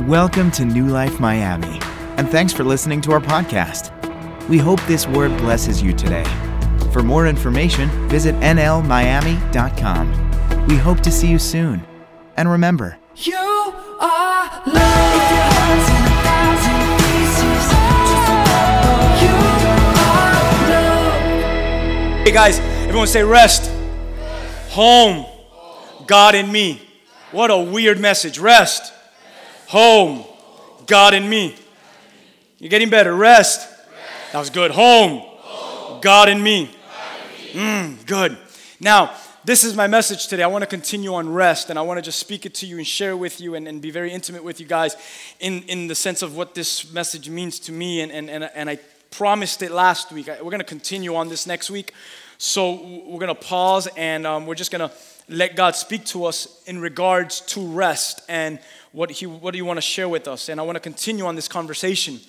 Welcome to New Life Miami, and thanks for listening to our podcast. We hope this word blesses you today. For more information, visit nlmiami.com. We hope to see you soon. And remember, You are love. If your heart's in a thousand pieces, just remember you are love. Hey guys, everyone say rest. Home. God in me. What a weird message. Rest. Home. God in me. You're getting better. Rest. That was good. Home. God in me. Mm, good. Now, this is my message today. I want to continue on rest and I want to just speak it to you and share with you and, and be very intimate with you guys in, in the sense of what this message means to me. And, and, and, and I promised it last week. We're going to continue on this next week. So we're going to pause and um, we're just going to let God speak to us in regards to rest and what He what do you want to share with us. And I want to continue on this conversation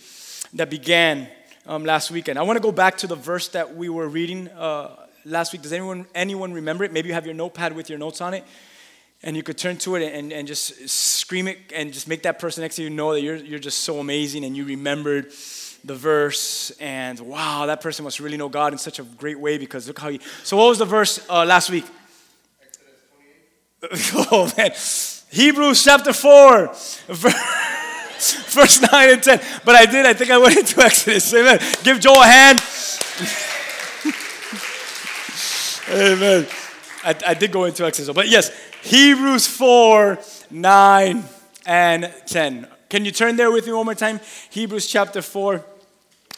that began um, last weekend. I want to go back to the verse that we were reading uh, last week. Does anyone anyone remember it? Maybe you have your notepad with your notes on it, and you could turn to it and, and just scream it and just make that person next to you know that you're you're just so amazing and you remembered the verse and wow that person must really know God in such a great way because look how he. So what was the verse uh, last week? oh man, Hebrews chapter four. Verse 9 and 10. But I did, I think I went into Exodus. Amen. Give Joel a hand. Amen. I, I did go into Exodus. But yes, Hebrews 4, 9, and 10. Can you turn there with me one more time? Hebrews chapter 4,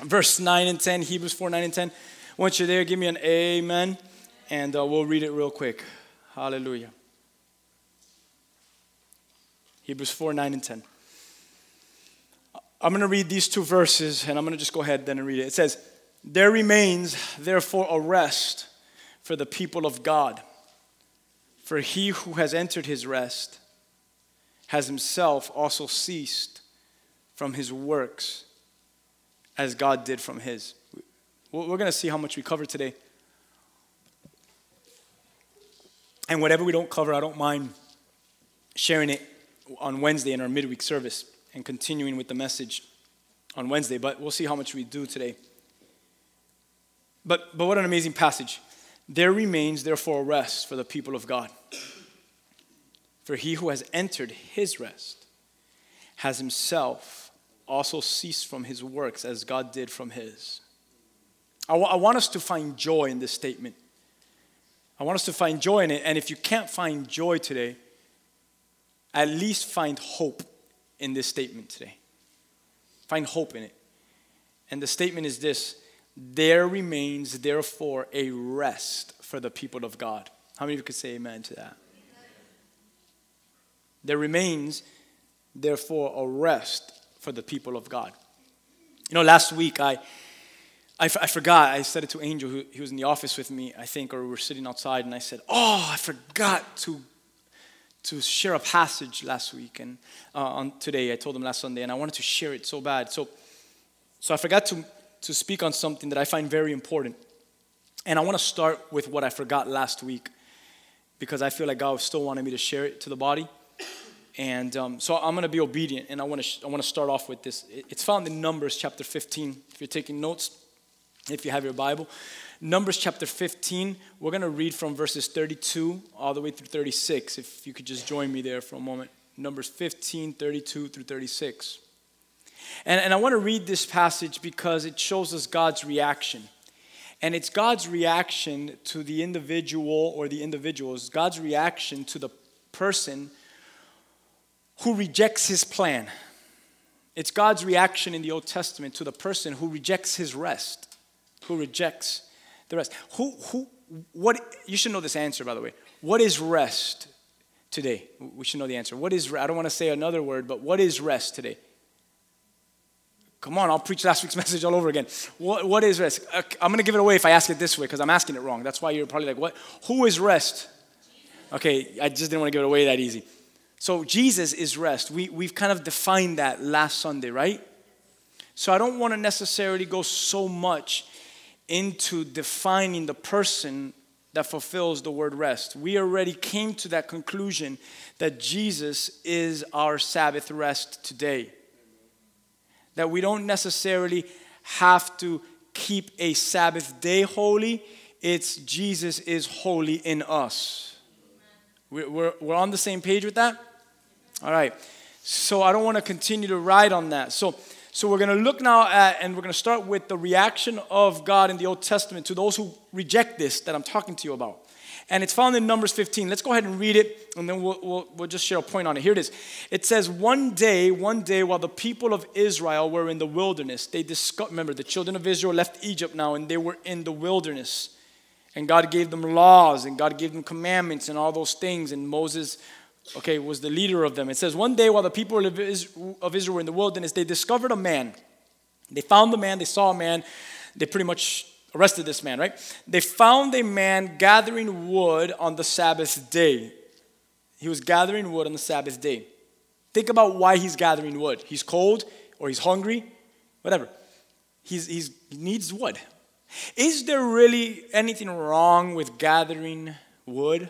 verse 9 and 10. Hebrews 4, 9 and 10. Once you're there, give me an amen, and uh, we'll read it real quick. Hallelujah. Hebrews 4, 9 and 10. I'm going to read these two verses and I'm going to just go ahead then and read it. It says, There remains therefore a rest for the people of God. For he who has entered his rest has himself also ceased from his works as God did from his. We're going to see how much we cover today. And whatever we don't cover, I don't mind sharing it on Wednesday in our midweek service and continuing with the message on Wednesday, but we'll see how much we do today. But, but what an amazing passage. There remains, therefore, rest for the people of God. For he who has entered his rest has himself also ceased from his works as God did from his. I wa- I want us to find joy in this statement. I want us to find joy in it. And if you can't find joy today, at least find hope in this statement today. Find hope in it. And the statement is this there remains, therefore, a rest for the people of God. How many of you could say amen to that? There remains, therefore, a rest for the people of God. You know, last week I, I, f- I forgot, I said it to Angel, who he was in the office with me, I think, or we were sitting outside, and I said, Oh, I forgot to to share a passage last week and uh, on today. I told them last sunday and i wanted to share it so bad. So so i forgot to to speak on something that i find very important. And i want to start with what i forgot last week because i feel like god still wanted me to share it to the body. And um, so i'm going to be obedient and i want to sh- i want to start off with this. It's found in numbers chapter 15 if you're taking notes if you have your bible Numbers chapter 15, we're going to read from verses 32 all the way through 36. If you could just join me there for a moment. Numbers 15, 32 through 36. And, and I want to read this passage because it shows us God's reaction. And it's God's reaction to the individual or the individuals, God's reaction to the person who rejects his plan. It's God's reaction in the Old Testament to the person who rejects his rest, who rejects the rest. Who, who, what, you should know this answer, by the way. What is rest today? We should know the answer. What is, I don't want to say another word, but what is rest today? Come on, I'll preach last week's message all over again. What, what is rest? Uh, I'm going to give it away if I ask it this way because I'm asking it wrong. That's why you're probably like, what? Who is rest? Okay, I just didn't want to give it away that easy. So Jesus is rest. We, we've kind of defined that last Sunday, right? So I don't want to necessarily go so much into defining the person that fulfills the word rest. We already came to that conclusion that Jesus is our Sabbath rest today. That we don't necessarily have to keep a Sabbath day holy, it's Jesus is holy in us. We're, we're, on the same page with that? All right. So I don't want to continue to ride on that. So, so we're going to look now at, and we're going to start with the reaction of God in the Old Testament to those who reject this that I'm talking to you about. And it's found in Numbers 15. Let's go ahead and read it, and then we'll, we'll, we'll just share a point on it. Here it is. It says, One day, one day, while the people of Israel were in the wilderness, they discovered, remember, the children of Israel left Egypt now, and they were in the wilderness. And God gave them laws, and God gave them commandments, and all those things. And Moses, okay, was the leader of them. It says, One day, while the people of Israel were in the wilderness, they discovered a man. They found the man, they saw a man, they pretty much arrested this man, right? They found a man gathering wood on the Sabbath day. He was gathering wood on the Sabbath day. Think about why he's gathering wood. He's cold or he's hungry, whatever. He's, he's, he needs wood. Is there really anything wrong with gathering wood?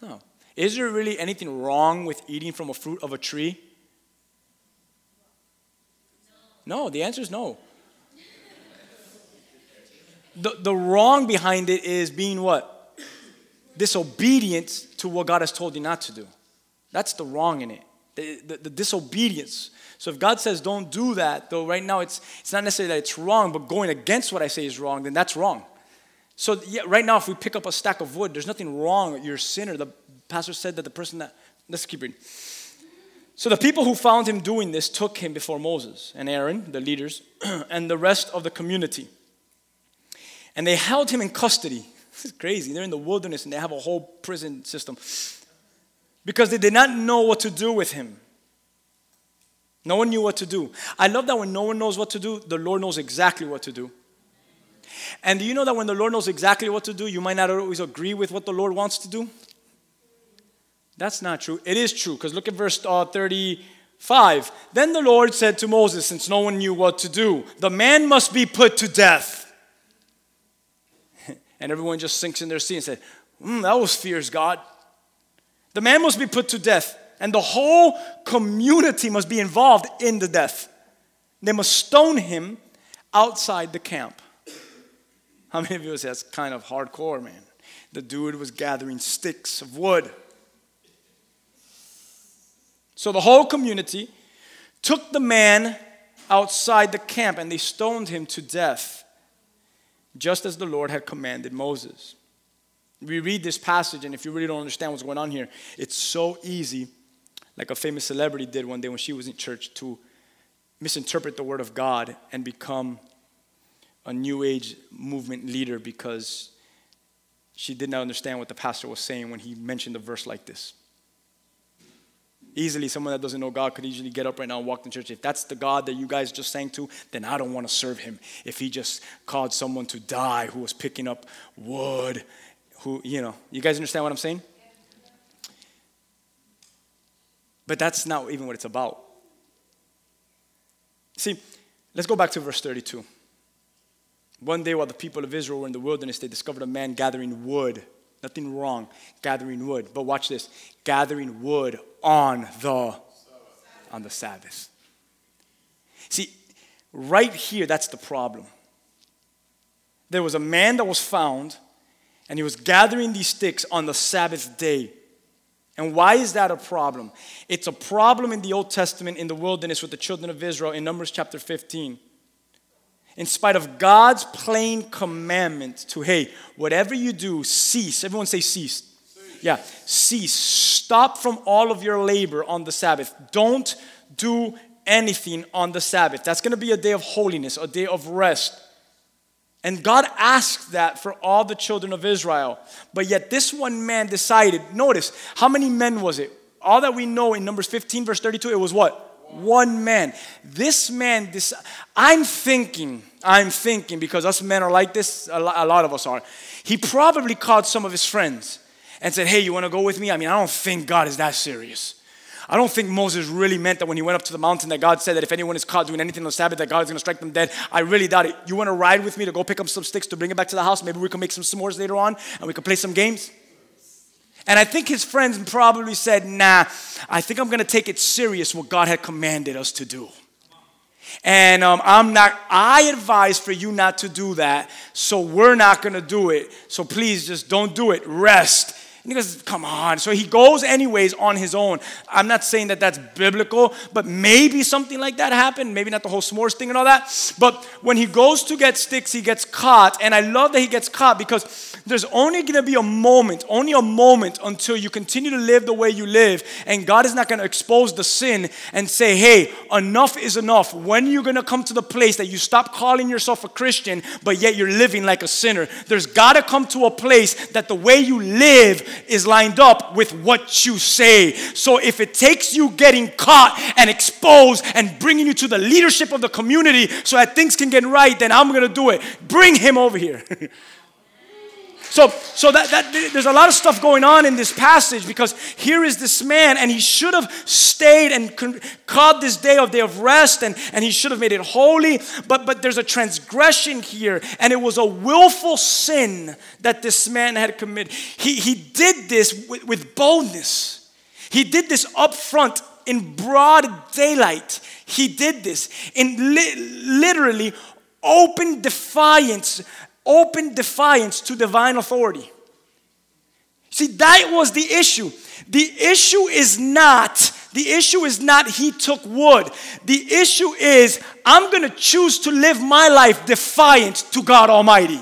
No. Is there really anything wrong with eating from a fruit of a tree? No, the answer is no. The, the wrong behind it is being what? Disobedience to what God has told you not to do. That's the wrong in it. The, the, the, disobedience. So if God says don't do that, though right now it's, it's not necessarily that it's wrong, but going against what I say is wrong, then that's wrong. So yeah, right now if we pick up a stack of wood, there's nothing wrong. You're a sinner. The pastor said that the person that, let's keep reading. So the people who found him doing this took him before Moses and Aaron, the leaders, and the rest of the community. And they held him in custody. This is crazy. They're in the wilderness and they have a whole prison system because they did not know what to do with him. No one knew what to do. I love that when no one knows what to do, the Lord knows exactly what to do. And do you know that when the Lord knows exactly what to do, you might not always agree with what the Lord wants to do? That's not true. It is true because look at verse uh, 35. Then the Lord said to Moses, since no one knew what to do, the man must be put to death. And everyone just sinks in their seat and said, mm, That was fierce, God. The man must be put to death, and the whole community must be involved in the death. They must stone him outside the camp. How many of you say that's kind of hardcore, man? The dude was gathering sticks of wood. So the whole community took the man outside the camp and they stoned him to death just as the Lord had commanded Moses. We read this passage, and if you really don't understand what's going on here, it's so easy, like a famous celebrity did one day when she was in church, to misinterpret the Word of God and become a New Age movement leader because she did not understand what the pastor was saying when he mentioned a verse like this. Easily, someone that doesn't know God could easily get up right now and walk to church. If that's the God that you guys just sang to, then I don't want to serve him. If he just called someone to die who was picking up wood, who, you know, you guys understand what I'm saying? But that's not even what it's about. See, let's go back to verse 32. One day while the people of Israel were in the wilderness, they discovered a man gathering wood Nothing wrong gathering wood. But watch this gathering wood on the on the Sabbath. See, right here, that's the problem. There was a man that was found, and he was gathering these sticks on the Sabbath day. And why is that a problem? It's a problem in the Old Testament in the wilderness with the children of Israel in Numbers chapter 15 in spite of God's plain commandment to, hey, whatever you do, cease. Everyone say cease. Yeah, cease. Stop from all of your labor on the Sabbath. Don't do anything on the Sabbath. That's going to be a day of holiness, a day of rest. And God asked that for all the children of Israel. But yet, this one man decided, notice, how many men was it? All that we know in Numbers 15, verse 32, it was what? One man. This man, this, I'm thinking, I'm thinking, because us men are like this, a lot of us are. He probably called some of his friends and said, Hey, you want to go with me? I mean, I don't think God is that serious. I don't think Moses really meant that when he went up to the mountain that God said that if anyone is caught doing anything on the Sabbath that God is going to strike them dead. I really doubt it. You want to ride with me to go pick up some sticks to bring it back to the house? Maybe we can make some s'mores later on and we can play some games. And I think his friends probably said, Nah, I think I'm going to take it serious what God had commanded us to do. And um, I'm not, I advise for you not to do that. So we're not going to do it. So please just don't do it. Rest. He goes, Come on. So he goes, anyways, on his own. I'm not saying that that's biblical, but maybe something like that happened. Maybe not the whole s'mores thing and all that. But when he goes to get sticks, he gets caught. And I love that he gets caught because there's only going to be a moment, only a moment until you continue to live the way you live. And God is not going to expose the sin and say, Hey, enough is enough. When are you going to come to the place that you stop calling yourself a Christian, but yet you're living like a sinner? There's got to come to a place that the way you live is lined up with what you say. So if it takes you getting caught and exposed and bringing you to the leadership of the community so that things can get right, then I'm going to do it. Bring him over here. So, so that, that there's a lot of stuff going on in this passage because here is this man, and he should have stayed and con- called this day of day of rest, and, and he should have made it holy. But but there's a transgression here, and it was a willful sin that this man had committed. He he did this with, with boldness. He did this up front in broad daylight. He did this in li- literally open defiance open defiance to divine authority. See, that was the issue. The issue is not, the issue is not he took wood. The issue is I'm going to choose to live my life defiant to God Almighty.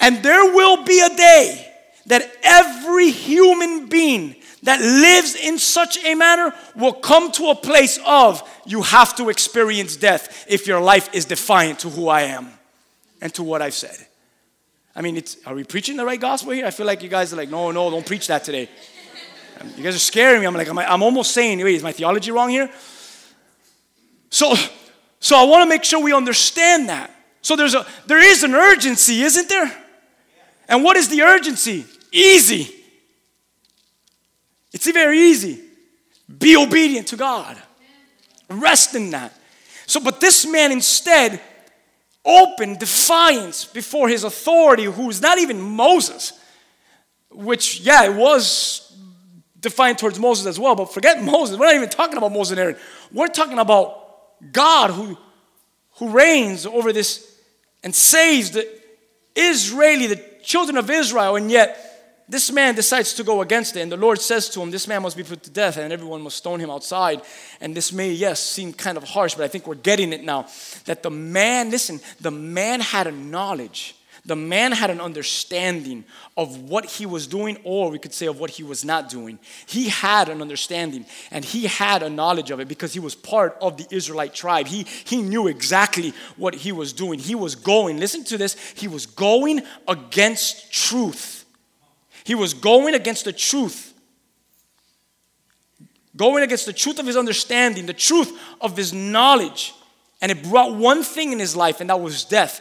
And there will be a day that every human being that lives in such a manner will come to a place of you have to experience death if your life is defiant to who I am and to what I've said. I mean, it's, are we preaching the right gospel here? I feel like you guys are like, no, no, don't preach that today. Um, you guys are scaring me. I'm like, I'm almost saying, wait, is my theology wrong here? So, so I want to make sure we understand that. So there's a, there is an urgency, isn't there? And what is the urgency? Easy. It's very easy. Be obedient to God. Rest in that. So, but this man instead open defiance before his authority, who's not even Moses, which, yeah, it was defiant towards Moses as well, but forget Moses. We're not even talking about Moses and Aaron. We're talking about God who, who reigns over this and saves the Israeli, the children of Israel, and yet this man decides to go against it, and the Lord says to him, This man must be put to death, and everyone must stone him outside. And this may, yes, seem kind of harsh, but I think we're getting it now. That the man, listen, the man had a knowledge, the man had an understanding of what he was doing, or we could say of what he was not doing. He had an understanding, and he had a knowledge of it because he was part of the Israelite tribe. He, he knew exactly what he was doing. He was going, listen to this, he was going against truth he was going against the truth. Going against the truth of his understanding, the truth of his knowledge. And it brought one thing in his life, and that was death.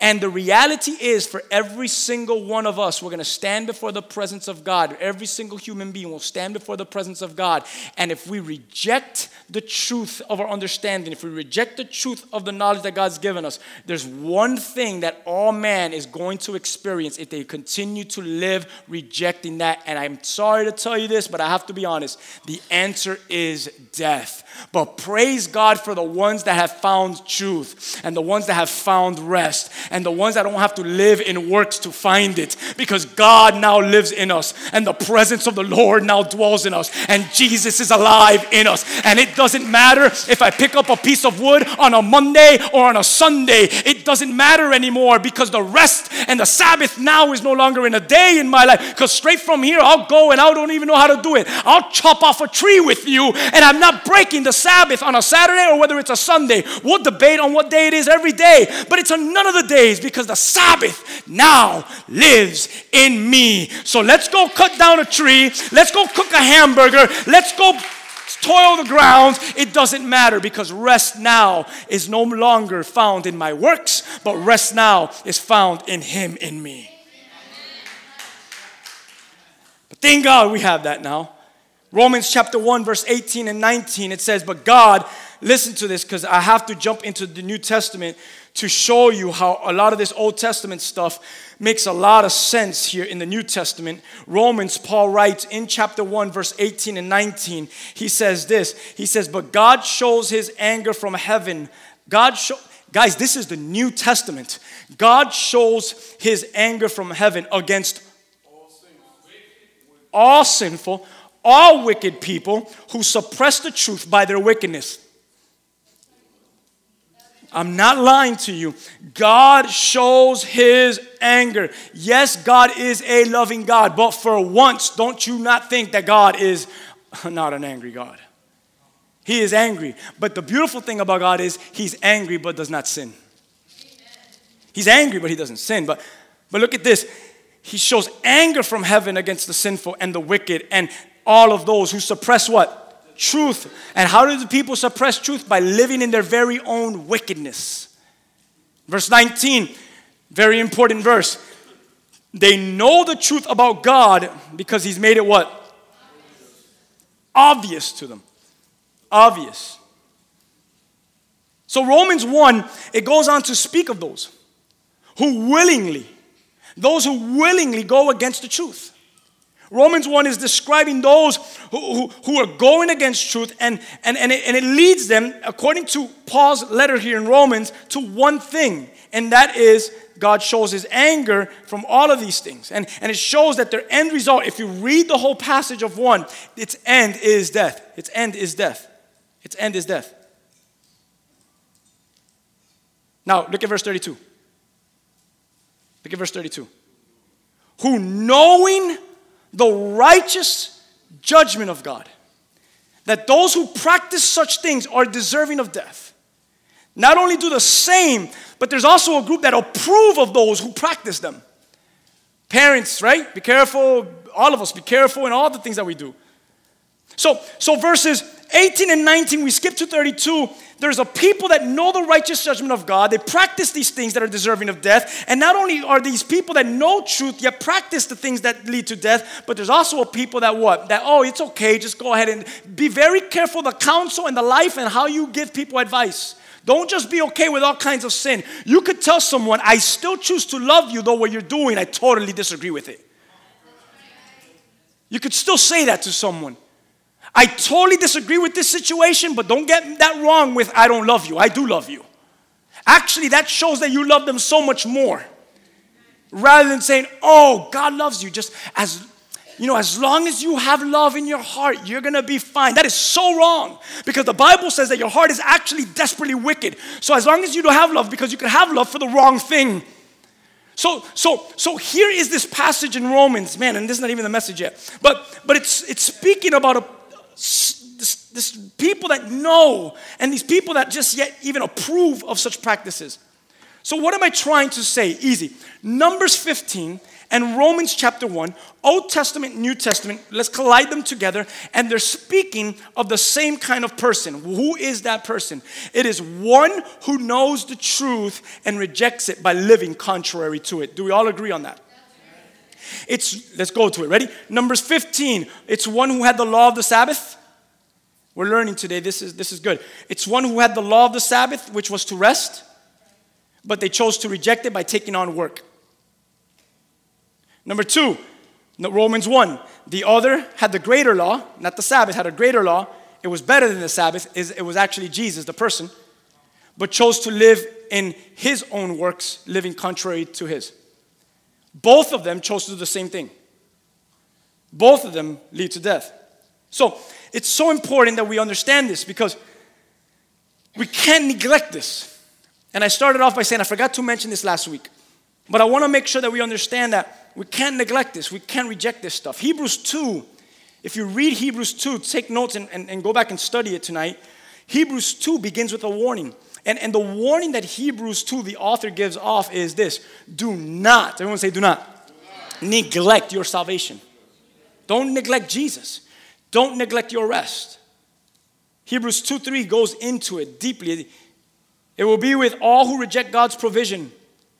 And the reality is, for every single one of us, we're going to stand before the presence of God. Every single human being will stand before the presence of God. And if we reject the truth of our understanding, if we reject the truth of the knowledge that God's given us, there's one thing that all man is going to experience if they continue to live rejecting that. And I'm sorry to tell you this, but I have to be honest. The answer is death. But praise God for the ones that have found truth and the ones that have found rest and the ones that don't have to live in works to find it because God now lives in us and the presence of the Lord now dwells in us and Jesus is alive in us. And it doesn't matter if I pick up a piece of wood on a Monday or on a Sunday, it doesn't matter anymore because the rest and the Sabbath now is no longer in a day in my life. Because straight from here, I'll go and I don't even know how to do it. I'll chop off a tree with you and I'm not breaking the Sabbath on a Saturday or whether it's a Sunday. We'll debate on what day it is every day, but it's on none of the days because the Sabbath now lives in me. So let's go cut down a tree. Let's go cook a hamburger. Let's go toil the ground, it doesn't matter because rest now is no longer found in my works, but rest now is found in Him in me. But thank God we have that now. Romans chapter 1, verse 18 and 19, it says, But God, listen to this because I have to jump into the New Testament to show you how a lot of this Old Testament stuff makes a lot of sense here in the New Testament. Romans, Paul writes in chapter 1, verse 18 and 19, he says this He says, But God shows his anger from heaven. God show, Guys, this is the New Testament. God shows his anger from heaven against all sinful, all wicked people who suppress the truth by their wickedness. I'm not lying to you. God shows his anger. Yes, God is a loving God, but for once, don't you not think that God is not an angry God. He is angry. But the beautiful thing about God is he's angry but does not sin. He's angry but he doesn't sin. But but look at this. He shows anger from heaven against the sinful and the wicked and all of those who suppress what? Truth. And how do the people suppress truth? By living in their very own wickedness. Verse 19, very important verse. They know the truth about God because He's made it what? Obvious to them. Obvious. So, Romans 1, it goes on to speak of those who willingly, those who willingly go against the truth. Romans 1 is describing those who, who, who, are going against truth, and, and, and, it, and it leads them, according to Paul's letter here in Romans, to one thing, and that is God shows his anger from all of these things. And, and it shows that their end result, if you read the whole passage of 1, its end is death. Its end is death. Its end is death. Now, look at verse 32. Look at verse 32. Who knowing the righteous judgment of God, that those who practice such things are deserving of death. Not only do the same, but there's also a group that approve of those who practice them. Parents, right? Be careful. All of us, be careful in all the things that we do. So, so verses 18 and 19, we skip to 32. There's a people that know the righteous judgment of God. They practice these things that are deserving of death. And not only are these people that know truth, yet practice the things that lead to death, but there's also a people that what? That, oh, it's okay, just go ahead and be very careful the counsel and the life and how you give people advice. Don't just be okay with all kinds of sin. You could tell someone, I still choose to love you, though what you're doing, I totally disagree with it. You could still say that to someone. I totally disagree with this situation, but don't get that wrong with I don't love you. I do love you. Actually, that shows that you love them so much more. Rather than saying, oh, God loves you, just as you know, as long as you have love in your heart, you're gonna be fine. That is so wrong because the Bible says that your heart is actually desperately wicked. So as long as you don't have love, because you can have love for the wrong thing. So, so, so here is this passage in Romans, man, and this is not even the message yet, but but it's it's speaking about a this, this people that know and these people that just yet even approve of such practices. So, what am I trying to say? Easy. Numbers 15 and Romans chapter 1, Old Testament, New Testament, let's collide them together, and they're speaking of the same kind of person. Who is that person? It is one who knows the truth and rejects it by living contrary to it. Do we all agree on that? It's, let's go to it. Ready? Numbers 15. It's one who had the law of the Sabbath. We're learning today. This is, this is good. It's one who had the law of the Sabbath, which was to rest, but they chose to reject it by taking on work. Number two, Romans 1. The other had the greater law, not the Sabbath, had a greater law. It was better than the Sabbath. It was actually Jesus, the person, but chose to live in his own works, living contrary to his. Both of them chose to do the same thing. Both of them lead to death. So it's so important that we understand this because we can't neglect this. And I started off by saying I forgot to mention this last week. But I want to make sure that we understand that we can't neglect this. We can't reject this stuff. Hebrews 2, if you read Hebrews 2, take notes and, and, and go back and study it tonight. Hebrews 2 begins with a warning. And, and the warning that Hebrews 2, the author gives off is this do not, everyone say, do not, neglect your salvation. Don't neglect Jesus. Don't neglect your rest. Hebrews 2 3 goes into it deeply. It will be with all who reject God's provision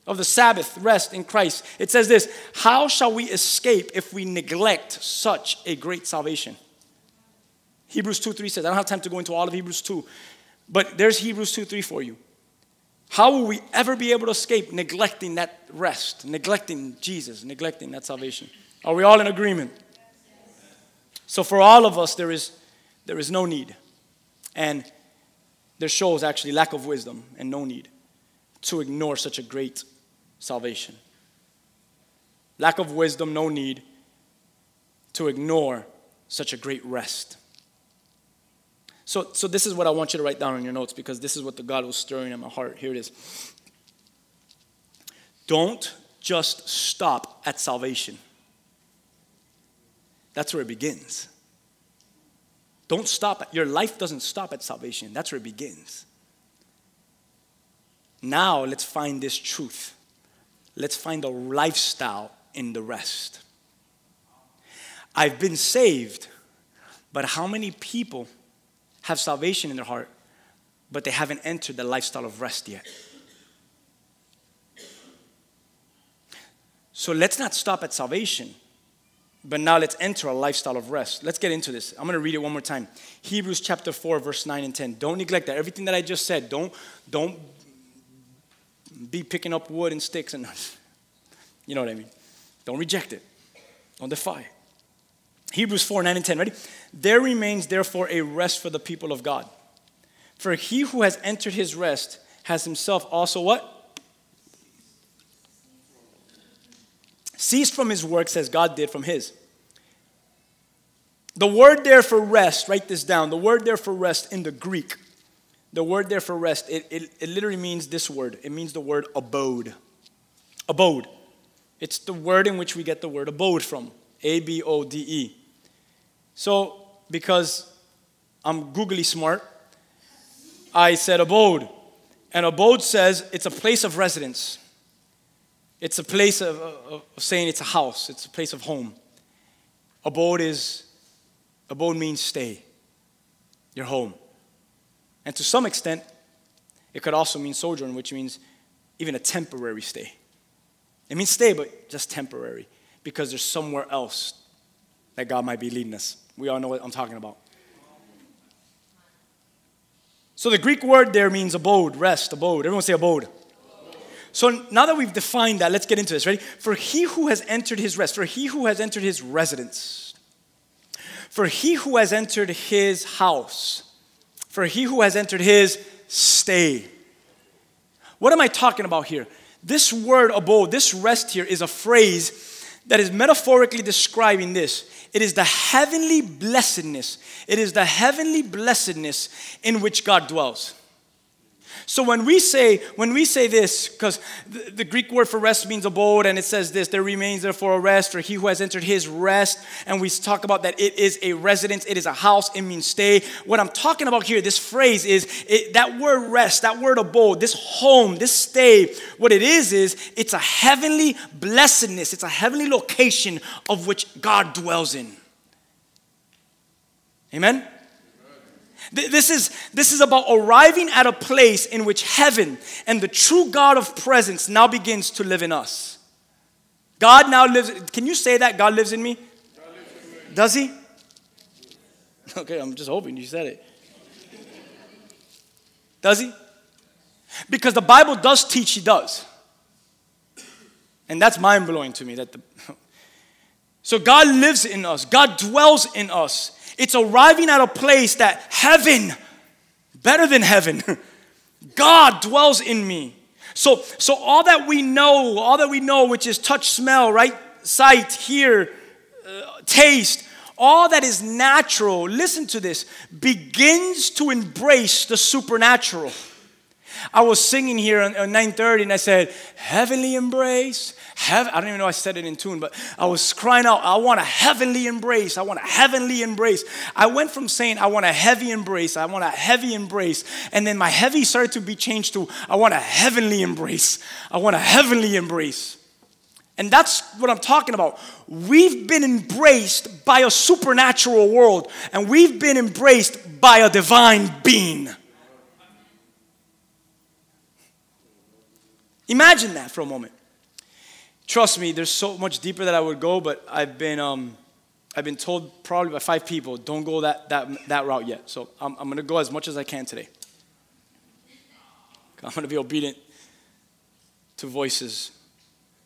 of the Sabbath rest in Christ. It says this How shall we escape if we neglect such a great salvation? Hebrews 2 3 says, I don't have time to go into all of Hebrews 2, but there's Hebrews 2 3 for you. How will we ever be able to escape neglecting that rest, neglecting Jesus, neglecting that salvation? Are we all in agreement? So for all of us, there is, there is no need. And there shows actually lack of wisdom and no need to ignore such a great salvation. Lack of wisdom, no need to ignore such a great rest. So, so this is what I want you to write down in your notes because this is what the God was stirring in my heart. Here it is. Don't just stop at salvation. That's where it begins. Don't stop. At, your life doesn't stop at salvation. That's where it begins. Now let's find this truth. Let's find a lifestyle in the rest. I've been saved, but how many people have salvation in their heart, but they haven't entered the lifestyle of rest yet? So let's not stop at salvation, but now let's enter a lifestyle of rest. Let's get into this. I'm going to read it one more time. Hebrews chapter 4 verse 9 and 10. Don't neglect that. Everything that I just said, don't don't be picking up wood and sticks and you know what I mean. Don't reject it. Don't defy it. Hebrews 4 9 and 10. Ready? There remains therefore a rest for the people of God. For he who has entered his rest has himself also what? Ceased from his works as God did from his. The word there for rest, write this down. The word there for rest in the Greek, the word there for rest, it, it, it literally means this word. It means the word abode. Abode. It's the word in which we get the word abode from. A B O D E. So, because I'm googly smart, I said abode. And abode says it's a place of residence. It's a place of, of, of saying it's a house, it's a place of home. Abode is, abode means stay, your home. And to some extent, it could also mean sojourn, which means even a temporary stay. It means stay, but just temporary, because there's somewhere else that God might be leading us. We all know what I'm talking about. So the Greek word there means abode, rest, abode. Everyone say abode. So now that we've defined that, let's get into this. Ready? For he who has entered his rest, for he who has entered his residence, for he who has entered his house, for he who has entered his stay. What am I talking about here? This word abode, this rest here, is a phrase that is metaphorically describing this. It is the heavenly blessedness. It is the heavenly blessedness in which God dwells. So when we say when we say this, because the, the, Greek word for rest means abode, and it says this: there remains therefore a rest for he who has entered his rest. And we talk about that it is a residence, it is a house, it means stay. What I'm talking about here, this phrase is it, that word rest, that word abode, this home, this stay. What it is is it's a heavenly blessedness. It's a heavenly location of which God dwells in. Amen. This is, this is about arriving at a place in which heaven and the true God of presence now begins to live in us. God now lives, can you say that? God lives in me? Does he? Okay, I'm just hoping you said it. Does he? Because the Bible does teach he does. And that's mind blowing to me. That the, so God lives in us, God dwells in us. It's arriving at a place that heaven, better than heaven, God dwells in me. So, so all that we know, all that we know, which is touch, smell, right? Sight, hear, uh, taste, all that is natural, listen to this, begins to embrace the supernatural. I was singing here on, 9:30 and I said, "Heavenly embrace." I don't even know I said it in tune, but I was crying out, "I want a heavenly embrace. I want a heavenly embrace." I went from saying, "I want a heavy embrace. I want a heavy embrace," and then my heavy started to be changed to, "I want a heavenly embrace. I want a heavenly embrace." And that's what I'm talking about. We've been embraced by a supernatural world, and we've been embraced by a divine being. Imagine that for a moment. Trust me, there's so much deeper that I would go, but I've been, um, I've been told probably by five people, don't go that, that, that route yet. So I'm, I'm going to go as much as I can today. I'm going to be obedient to voices.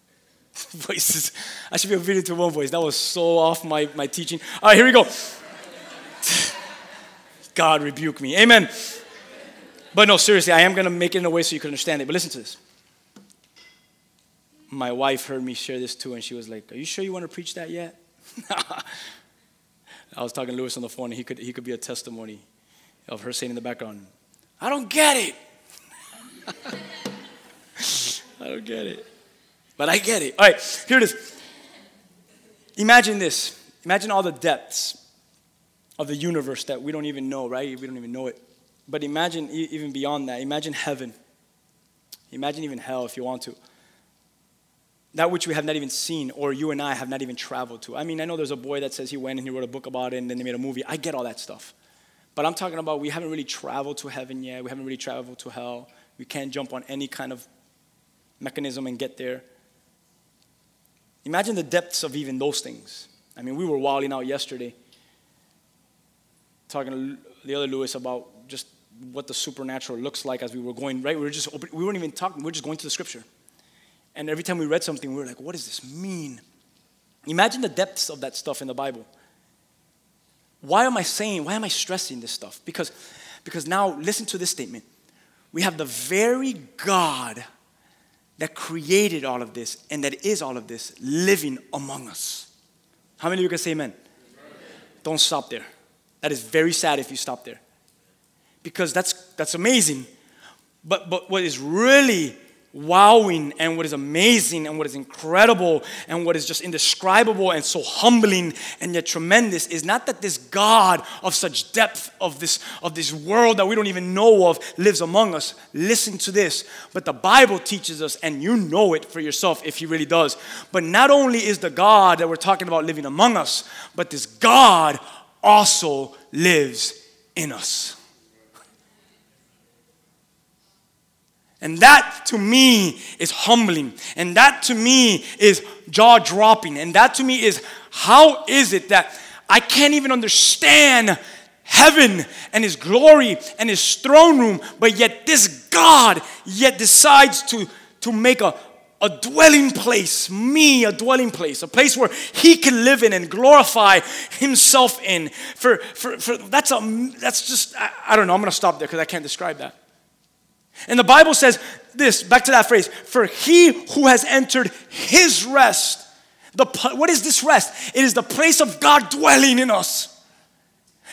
voices. I should be obedient to one voice. That was so off my, my teaching. All right, here we go. God rebuke me. Amen. But no, seriously, I am going to make it in a way so you can understand it. But listen to this. My wife heard me share this too, and she was like, Are you sure you want to preach that yet? I was talking to Lewis on the phone, and he could, he could be a testimony of her saying in the background, I don't get it. I don't get it. But I get it. All right, here it is. Imagine this. Imagine all the depths of the universe that we don't even know, right? We don't even know it. But imagine even beyond that. Imagine heaven. Imagine even hell if you want to. That which we have not even seen, or you and I have not even traveled to. I mean, I know there's a boy that says he went and he wrote a book about it and then they made a movie. I get all that stuff. But I'm talking about we haven't really traveled to heaven yet. We haven't really traveled to hell. We can't jump on any kind of mechanism and get there. Imagine the depths of even those things. I mean, we were wilding out yesterday, talking to the other Lewis about just what the supernatural looks like as we were going, right? We were just, open, we weren't even talking, we were just going to the scripture. And every time we read something, we were like, what does this mean? Imagine the depths of that stuff in the Bible. Why am I saying, why am I stressing this stuff? Because, because now, listen to this statement. We have the very God that created all of this and that is all of this living among us. How many of you can say amen? amen? Don't stop there. That is very sad if you stop there. Because that's that's amazing. But but what is really wowing and what is amazing and what is incredible and what is just indescribable and so humbling and yet tremendous is not that this God of such depth of this of this world that we don't even know of lives among us. Listen to this. But the Bible teaches us, and you know it for yourself if he really does. But not only is the God that we're talking about living among us, but this God also lives in us. And that to me is humbling. And that to me is jaw dropping. And that to me is how is it that I can't even understand heaven and his glory and his throne room, but yet this God yet decides to, to make a, a dwelling place, me, a dwelling place, a place where he can live in and glorify himself in. For, for, for that's a that's just I, I don't know, I'm gonna stop there because I can't describe that. And the Bible says this, back to that phrase, for he who has entered his rest. The, what is this rest? It is the place of God dwelling in us.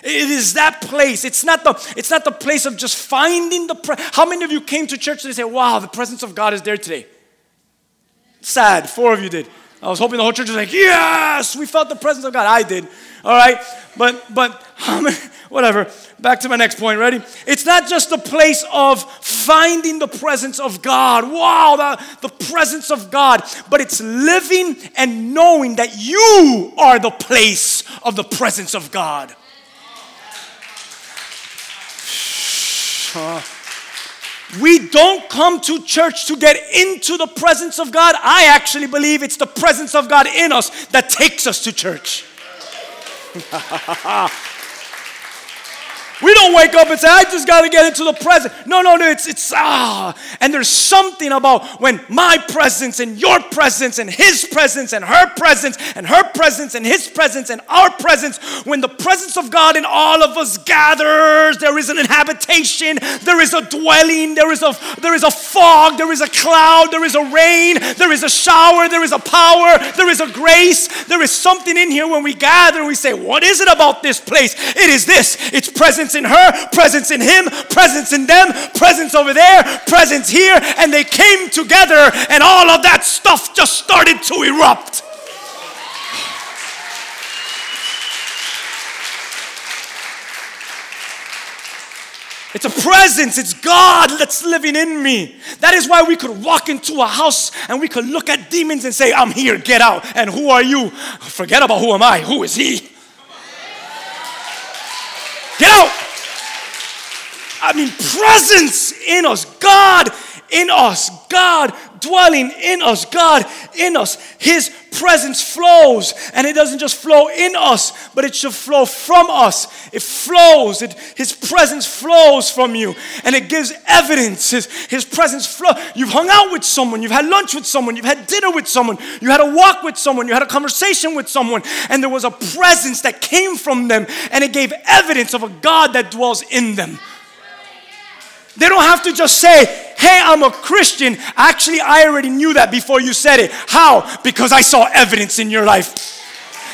It is that place. It's not the, it's not the place of just finding the How many of you came to church and say, wow, the presence of God is there today? Sad, four of you did. I was hoping the whole church was like, yes, we felt the presence of God. I did. All right. But, but, whatever. Back to my next point. Ready? It's not just a place of finding the presence of God. Wow, the, the presence of God. But it's living and knowing that you are the place of the presence of God. Uh, we don't come to church to get into the presence of God. I actually believe it's the presence of God in us that takes us to church. We don't wake up and say, I just got to get into the present. No, no, no, it's, it's, ah. And there's something about when my presence and your presence and his presence and her presence and her presence and his presence and our presence, when the presence of God in all of us gathers, there is an inhabitation, there is a dwelling, there is a, there is a fog, there is a cloud, there is a rain, there is a shower, there is a power, there is a grace, there is something in here when we gather we say, What is it about this place? It is this, it's presence presence in her, presence in him, presence in them, presence over there, presence here, and they came together, and all of that stuff just started to erupt. It's a presence. It's God that's living in me. That is why we could walk into a house and we could look at demons and say, I'm here, get out. And who are you? Forget about who am I. Who is he? Get out. I mean, presence in us, God in us, God dwelling in us, God in us. His presence flows, and it doesn't just flow in us, but it should flow from us. It flows. It, his presence flows from you, and it gives evidence. His, his presence flow. You've hung out with someone, you've had lunch with someone, you've had dinner with someone, you had a walk with someone, you had a conversation with someone, and there was a presence that came from them, and it gave evidence of a God that dwells in them. They don't have to just say, Hey, I'm a Christian. Actually, I already knew that before you said it. How? Because I saw evidence in your life.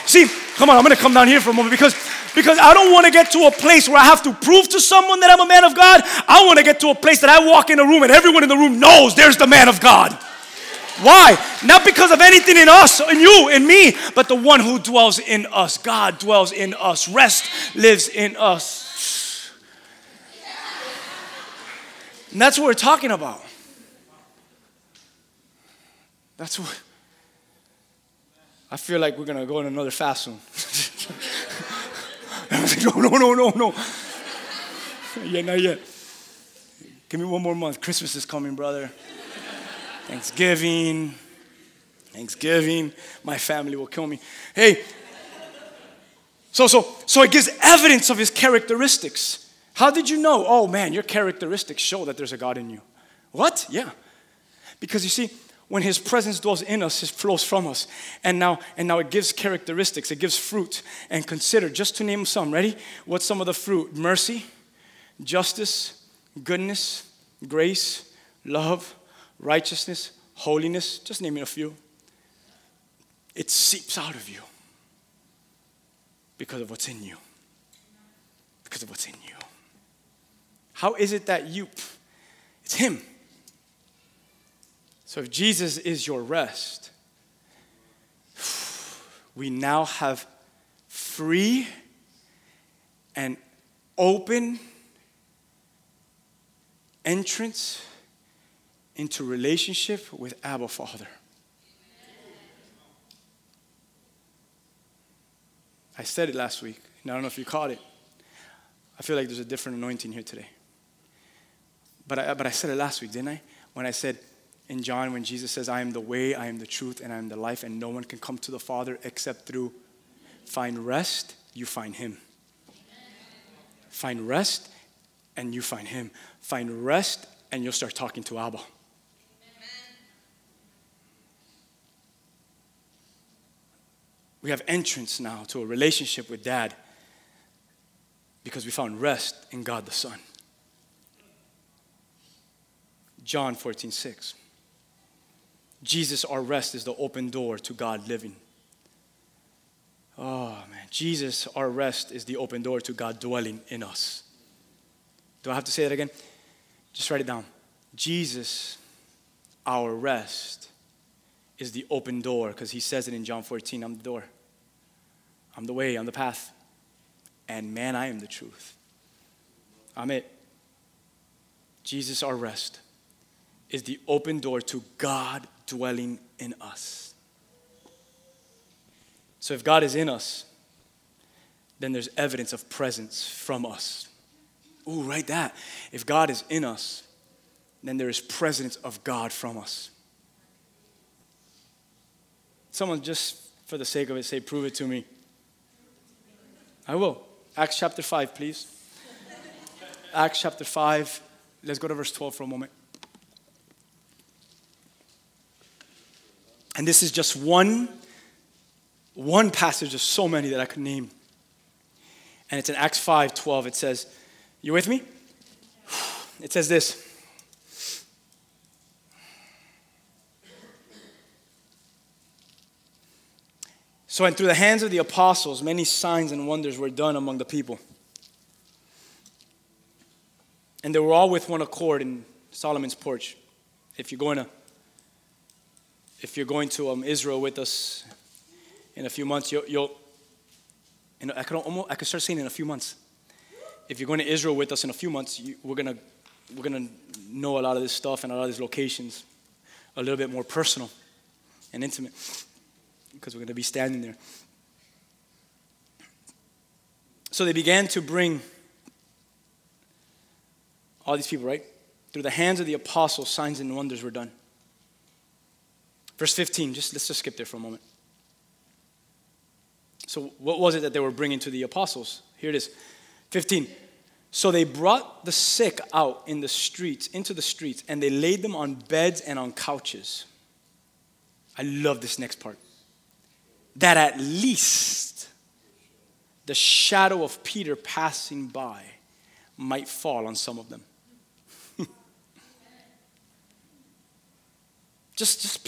See, come on, I'm gonna come down here for a moment because because I don't want to get to a place where I have to prove to someone that I'm a man of God. I want to get to a place that I walk in a room and everyone in the room knows there's the man of God. Why? Not because of anything in us, in you, in me, but the one who dwells in us. God dwells in us. Rest lives in us. And that's what we're talking about. That's what. I feel like we're going to go on another fast soon. no, no, no, no, no. Yeah, not yet. Give me one more month. Christmas is coming, brother. Thanksgiving. Thanksgiving. My family will kill me. Hey. So, so, so it gives evidence of his characteristics. How did you know? Oh man, your characteristics show that there's a God in you. What? Yeah. Because you see, when his presence dwells in us, it flows from us. And now, and now it gives characteristics, it gives fruit. And consider, just to name some, ready? What's some of the fruit? Mercy, justice, goodness, grace, love, righteousness, holiness. Just naming a few. It seeps out of you because of what's in you. Because of what's in you. How is it that you, it's Him. So if Jesus is your rest, we now have free and open entrance into relationship with Abba Father. I said it last week, and I don't know if you caught it. I feel like there's a different anointing here today. But I, but I said it last week, didn't I? When I said in John, when Jesus says, I am the way, I am the truth, and I am the life, and no one can come to the Father except through find rest, you find Him. Find rest, and you find Him. Find rest, and you'll start talking to Abba. We have entrance now to a relationship with Dad because we found rest in God the Son. John 14, 6. Jesus, our rest, is the open door to God living. Oh, man. Jesus, our rest, is the open door to God dwelling in us. Do I have to say that again? Just write it down. Jesus, our rest, is the open door because he says it in John 14 I'm the door, I'm the way, I'm the path. And man, I am the truth. I'm it. Jesus, our rest is the open door to God dwelling in us. So if God is in us, then there's evidence of presence from us. Ooh, write that. If God is in us, then there is presence of God from us. Someone just for the sake of it say, prove it to me. I will. Acts chapter 5, please. Acts chapter 5. Let's go to verse 12 for a moment. And this is just one, one passage of so many that I could name. And it's in Acts 5 12. It says, You with me? It says this. So, and through the hands of the apostles, many signs and wonders were done among the people. And they were all with one accord in Solomon's porch. If you're going to if you're going to um, Israel with us in a few months, you'll, you'll you know, I could almost, I could start saying in a few months. If you're going to Israel with us in a few months, you, we're gonna we're gonna know a lot of this stuff and a lot of these locations, a little bit more personal and intimate, because we're going to be standing there. So they began to bring all these people, right? Through the hands of the apostles, signs and wonders were done. Verse 15, just let's just skip there for a moment. So, what was it that they were bringing to the apostles? Here it is 15. So they brought the sick out in the streets, into the streets, and they laid them on beds and on couches. I love this next part. That at least the shadow of Peter passing by might fall on some of them. Just, just,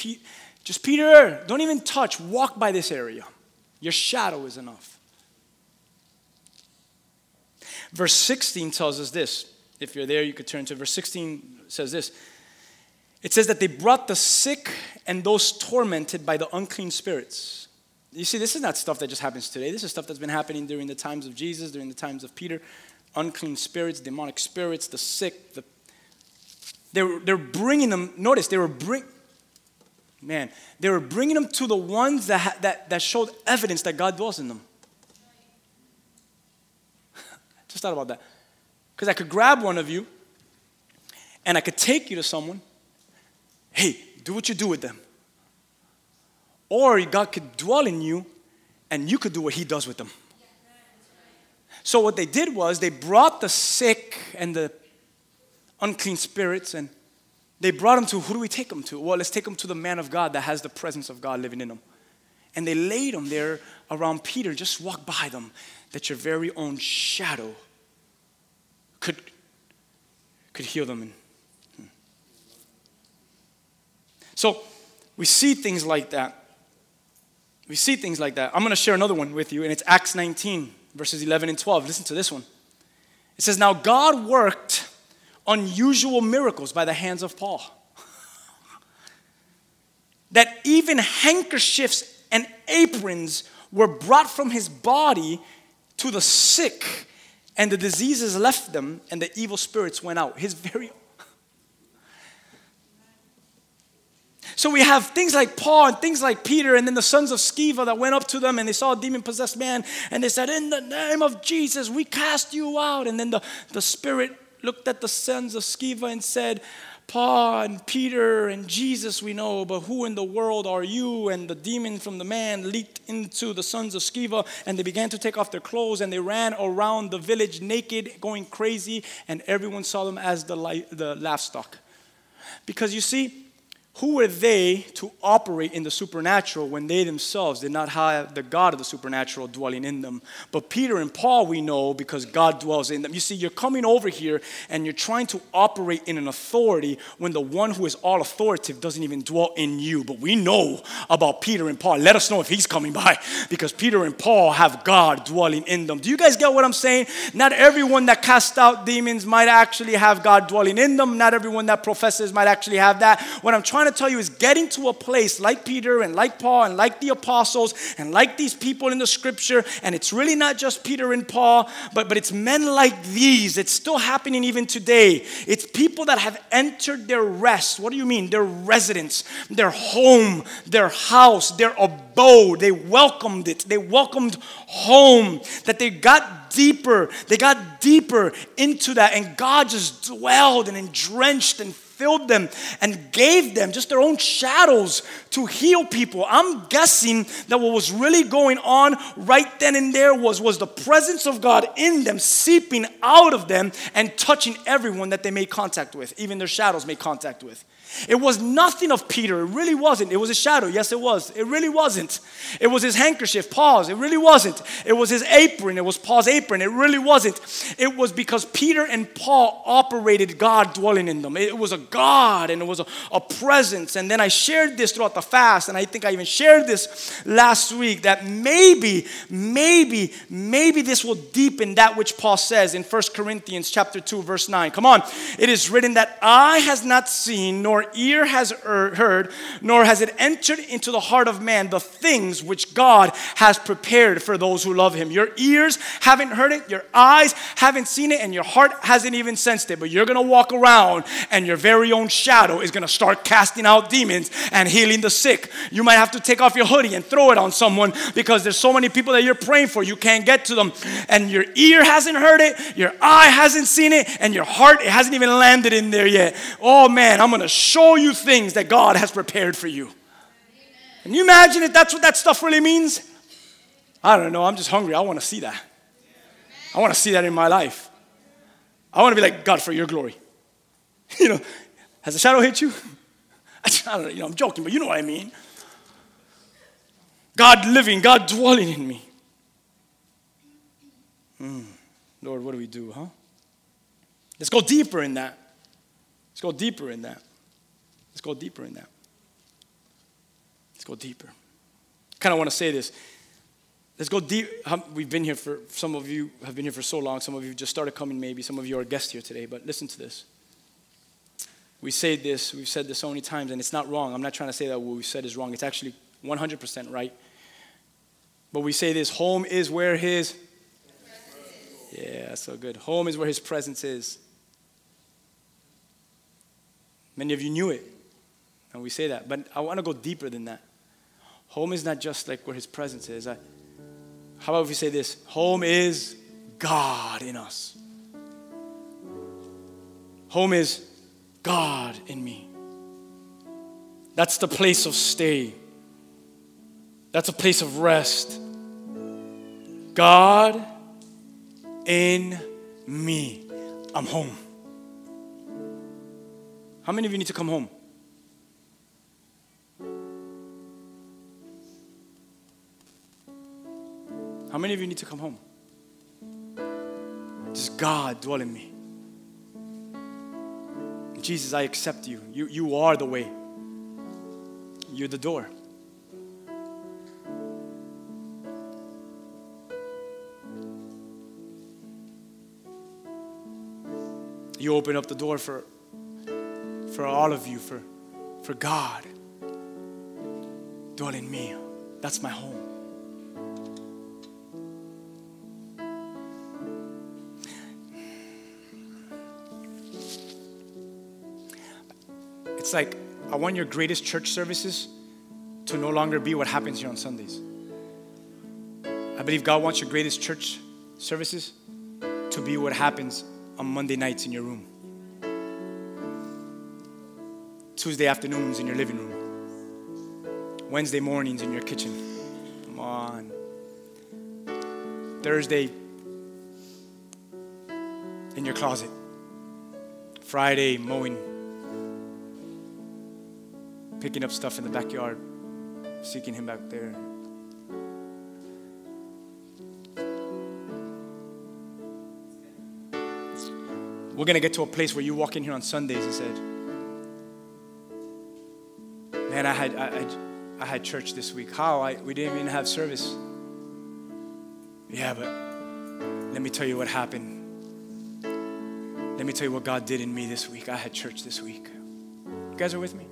just Peter, don't even touch, walk by this area. Your shadow is enough. Verse 16 tells us this. If you're there, you could turn to verse 16 says this. It says that they brought the sick and those tormented by the unclean spirits. You see, this is not stuff that just happens today. This is stuff that's been happening during the times of Jesus, during the times of Peter. Unclean spirits, demonic spirits, the sick, the they were, they're bringing them. Notice they were bring, man, they were bringing them to the ones that, ha, that that showed evidence that God dwells in them. Just thought about that. Because I could grab one of you and I could take you to someone. Hey, do what you do with them. Or God could dwell in you and you could do what He does with them. So, what they did was they brought the sick and the unclean spirits and they brought them to who do we take them to? Well, let's take them to the man of God that has the presence of God living in him. And they laid them there around Peter, just walk by them that your very own shadow could, could heal them. And, hmm. So we see things like that. We see things like that. I'm going to share another one with you, and it's Acts 19, verses 11 and 12. Listen to this one. It says, Now God worked unusual miracles by the hands of Paul. that even handkerchiefs and aprons were brought from his body to the sick, and the diseases left them, and the evil spirits went out. His very So we have things like Paul and things like Peter, and then the sons of Sceva that went up to them and they saw a demon possessed man and they said, In the name of Jesus, we cast you out. And then the, the spirit looked at the sons of Sceva and said, Paul and Peter and Jesus we know, but who in the world are you? And the demon from the man leaped into the sons of Sceva, and they began to take off their clothes, and they ran around the village naked, going crazy, and everyone saw them as the, li- the livestock. Because you see, who were they to operate in the supernatural when they themselves did not have the God of the supernatural dwelling in them? But Peter and Paul, we know because God dwells in them. You see, you're coming over here and you're trying to operate in an authority when the one who is all authoritative doesn't even dwell in you. But we know about Peter and Paul. Let us know if he's coming by because Peter and Paul have God dwelling in them. Do you guys get what I'm saying? Not everyone that casts out demons might actually have God dwelling in them. Not everyone that professes might actually have that. What I'm trying to tell you is getting to a place like Peter and like Paul and like the apostles and like these people in the scripture. And it's really not just Peter and Paul, but, but it's men like these. It's still happening even today. It's people that have entered their rest. What do you mean? Their residence, their home, their house, their abode. They welcomed it. They welcomed home. That they got deeper. They got deeper into that. And God just dwelled and drenched and filled them and gave them just their own shadows to heal people. I'm guessing that what was really going on right then and there was, was the presence of God in them, seeping out of them and touching everyone that they made contact with, even their shadows made contact with. It was nothing of Peter. It really wasn't. It was a shadow. Yes, it was. It really wasn't. It was his handkerchief, Paul's. It really wasn't. It was his apron. It was Paul's apron. It really wasn't. It was because Peter and Paul operated God dwelling in them. It was a God and it was a, a presence. And then I shared this throughout the fast, and I think I even shared this last week that maybe, maybe, maybe this will deepen that which Paul says in 1 Corinthians chapter 2, verse 9. Come on. It is written that eye has not seen, nor ear has er, heard, nor has it entered into the heart of man the things which God has prepared for those who love him. Your ears haven't heard it, your eyes haven't seen it, and your heart hasn't even sensed it. But you're gonna walk around and your very own shadow is gonna start casting out demons and healing the sick. You might have to take off your hoodie and throw it on someone because there's so many people that you're praying for, you can't get to them. And your ear hasn't heard it, your eye hasn't seen it, and your heart it hasn't even landed in there yet. Oh man, I'm gonna show you things that God has prepared for you. Can you imagine if that's what that stuff really means? I don't know. I'm just hungry. I want to see that. I want to see that in my life. I want to be like, God, for your glory. you know, has the shadow hit you? I don't know, you know, I'm joking, but you know what I mean. God living, God dwelling in me. Hmm. Lord, what do we do, huh? Let's go deeper in that. Let's go deeper in that. Let's go deeper in that. Let's go deeper. Kind of want to say this. Let's go deep. Um, we've been here for, some of you have been here for so long. Some of you just started coming, maybe. Some of you are guests here today. But listen to this. We say this, we've said this so many times, and it's not wrong. I'm not trying to say that what we said is wrong. It's actually 100% right. But we say this home is where his. Yeah, so good. Home is where his presence is. Many of you knew it, and we say that. But I want to go deeper than that. Home is not just like where his presence is. I, how about if we say this? Home is God in us. Home is God in me. That's the place of stay. That's a place of rest. God in me. I'm home. How many of you need to come home? How many of you need to come home? Just God dwell in me. Jesus, I accept you. You, you are the way, you're the door. You open up the door for, for all of you, for, for God. Dwell in me. That's my home. It's like, I want your greatest church services to no longer be what happens here on Sundays. I believe God wants your greatest church services to be what happens on Monday nights in your room, Tuesday afternoons in your living room, Wednesday mornings in your kitchen. Come on. Thursday in your closet. Friday mowing picking up stuff in the backyard, seeking Him back there. We're going to get to a place where you walk in here on Sundays and said, Man, I had, I, I, I had church this week. How? I, we didn't even have service. Yeah, but let me tell you what happened. Let me tell you what God did in me this week. I had church this week. You guys are with me?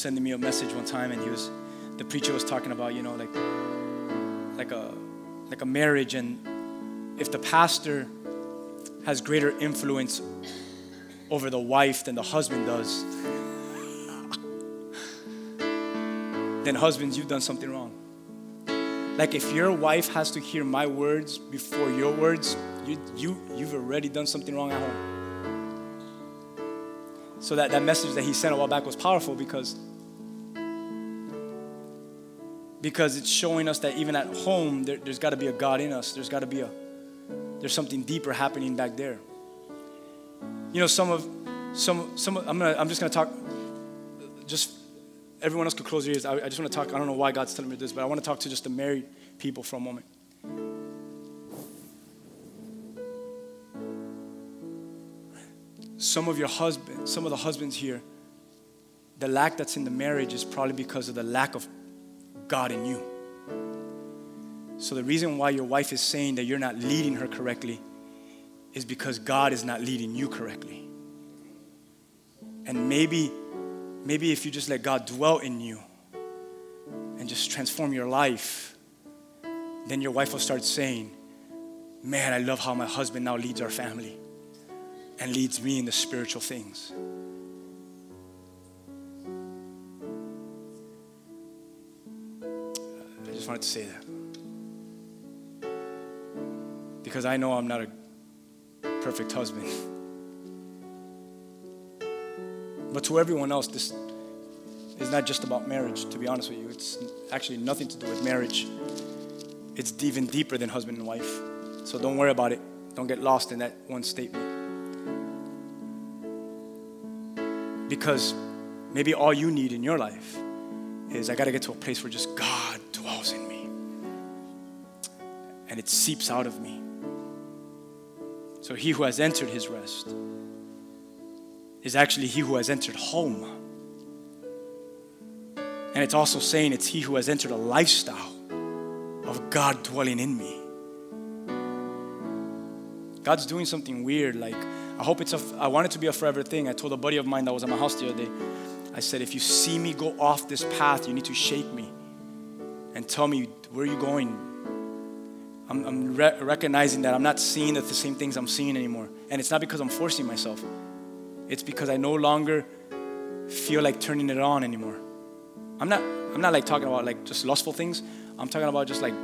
Sending me a message one time, and he was, the preacher was talking about, you know, like, like a, like a marriage, and if the pastor has greater influence over the wife than the husband does, then husbands, you've done something wrong. Like if your wife has to hear my words before your words, you, you, you've already done something wrong at home. So that, that message that he sent a while back was powerful because because it's showing us that even at home there, has got to be a god in us. There's got to be a there's something deeper happening back there. You know some of some some i'm gonna i'm just gonna talk just everyone else could close their ears. I, I just want to talk i don't know why god's telling me this but i want to talk to just the married people for a moment. Some of your husbands, some of the husbands here, the lack that's in the marriage is probably because of the lack of God in you. So the reason why your wife is saying that you're not leading her correctly is because God is not leading you correctly. And maybe maybe if you just let God dwell in you and just transform your life, then your wife will start saying, "Man, I love how my husband now leads our family." and leads me in the spiritual things. Just wanted to say that. Because I know I'm not a perfect husband. But to everyone else, this is not just about marriage, to be honest with you. It's actually nothing to do with marriage. It's even deeper than husband and wife. So don't worry about it. Don't get lost in that one statement. Because maybe all you need in your life is I got to get to a place where just God and it seeps out of me. So he who has entered his rest is actually he who has entered home. And it's also saying it's he who has entered a lifestyle of God dwelling in me. God's doing something weird. Like, I hope it's a, I want it to be a forever thing. I told a buddy of mine that was at my house the other day, I said, if you see me go off this path, you need to shake me and tell me, where you're you going? I'm, I'm re- recognizing that I'm not seeing the, same things I'm seeing anymore. And it's not because I'm forcing myself, it's because I no longer feel like turning it on anymore. I'm not, I'm not like talking about like just lustful things. I'm talking about just like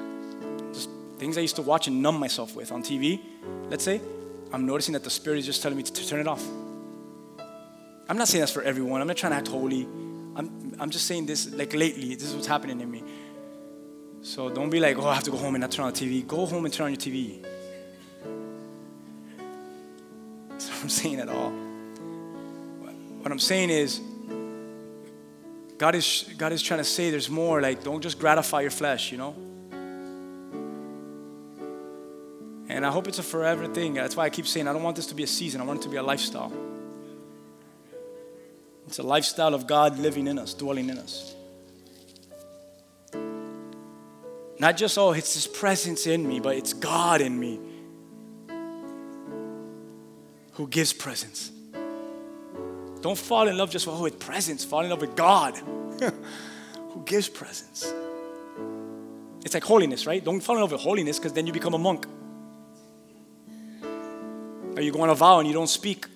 just things I used to watch and numb myself with on TV, let's say. I'm noticing that the Spirit is just telling me to, to turn it off. I'm not saying that's for everyone. I'm not trying to act holy. I'm, I'm just saying this like lately, this is what's happening in me. So don't be like, oh, I have to go home and not turn on the TV. Go home and turn on your TV. That's what I'm saying at all. What I'm saying is, God is, God is trying to say there's more. Like, don't just gratify your flesh, you know? And I hope it's a forever thing. That's why I keep saying I don't want this to be a season, I want it to be a lifestyle. It's a lifestyle of God living in us, dwelling in us. Not just, oh, it's His presence in me, but it's God in me who gives presence. Don't fall in love just oh, with presence, fall in love with God who gives presence. It's like holiness, right? Don't fall in love with holiness because then you become a monk. Or you go on a vow and you don't speak.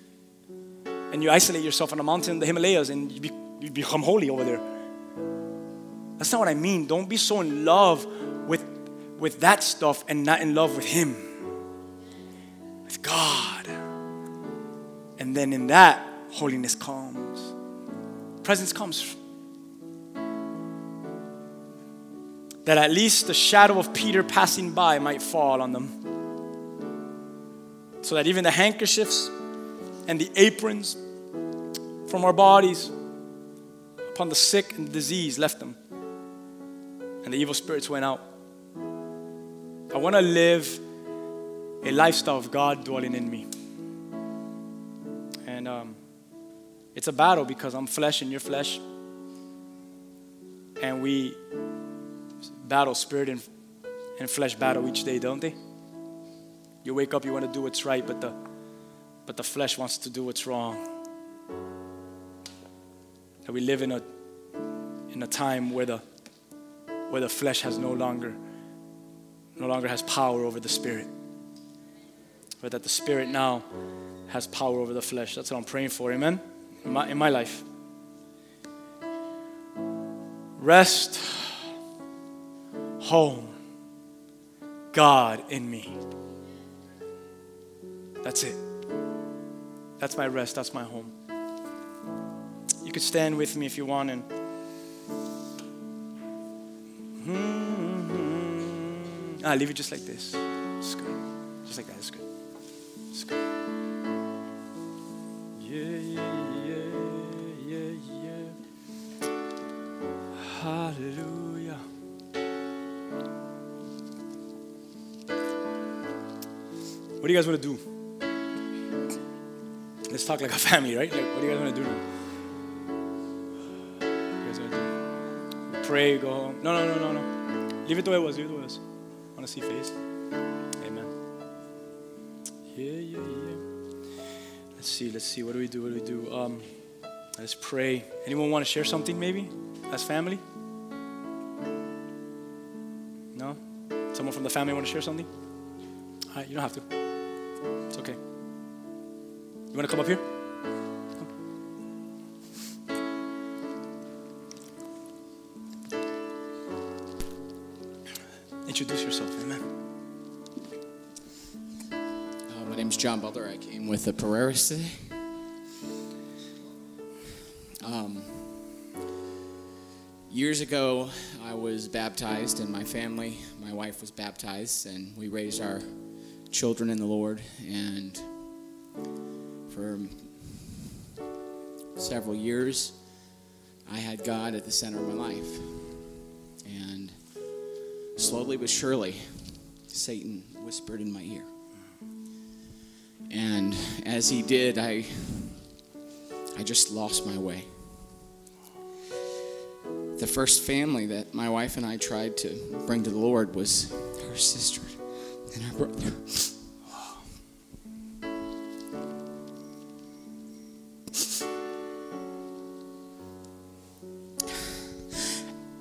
And you isolate yourself on a mountain in the Himalayas and you, be, you become holy over there. That's not what I mean. Don't be so in love with, that stuff and not in love with Him, with God. And then in that, holiness comes, presence comes. That at least the shadow of Peter passing by might fall on them. So that even the handkerchiefs and the aprons from our bodies upon the sick and the disease left them. And the evil spirits went out. I want to live a lifestyle of God dwelling in me. And um, it's a battle because I'm flesh and you're flesh. And we battle spirit and, and flesh battle each day, don't they? You wake up, you want to do what's right, but the but the flesh wants to do what's wrong. That we live in a in a time where the where the flesh has no longer no longer has power over the spirit. But that the spirit now has power over the flesh. That's what I'm praying for, amen? In my, in my life. Rest, home, God in me. That's it. That's my rest. That's my home. You could stand with me if you want and. Hmm. Mm-hmm. Ah, leave it just like this. It's good. Just like that. It's good. It's good. Yeah, yeah, yeah, yeah, yeah. Hallelujah. What do you guys want to do? Let's talk like a family, right? Like, what do you guys want to do now? What do you guys want to do? Pray, go home. No, no, no, no, no. Leave it the way it was. Leave it the way it was. Want to see face. Amen. Yeah, yeah, yeah. Let's see. Let's see. What do we do? What do we do? Um, let's pray. Anyone want to share something, maybe, as family? No. Someone from the family want to share something? All right, you don't have to. It's okay. You want to come up here? Introduce yourself, amen. Uh, my name is John Butler. I came with the Pereiras today. Um, years ago, I was baptized, and my family, my wife was baptized, and we raised our children in the Lord. And for several years, I had God at the center of my life. Slowly but surely, Satan whispered in my ear. And as he did, I I just lost my way. The first family that my wife and I tried to bring to the Lord was her sister and her brother.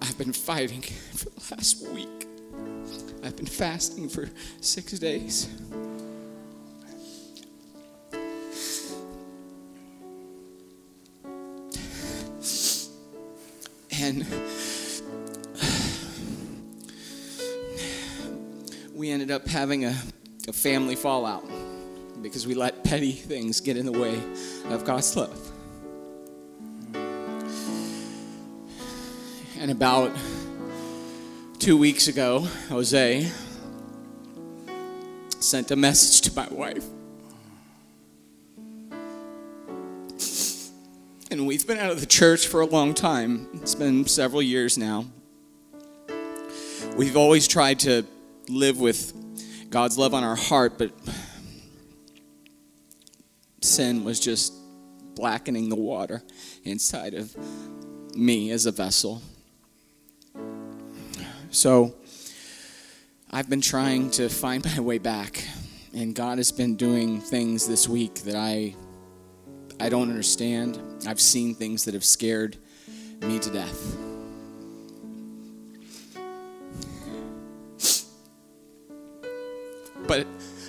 I've been fighting for the last week. I've been fasting for six days. and we ended up having a, a family fallout because we let petty things get in the way of God's love. And about two weeks ago, Jose sent a message to my wife. And we've been out of the church for a long time. It's been several years now. We've always tried to live with God's love on our heart, but sin was just blackening the water inside of me as a vessel. So I've been trying to find my way back, and God has been doing things this week that I I don't understand. I've seen things that have scared me to death. But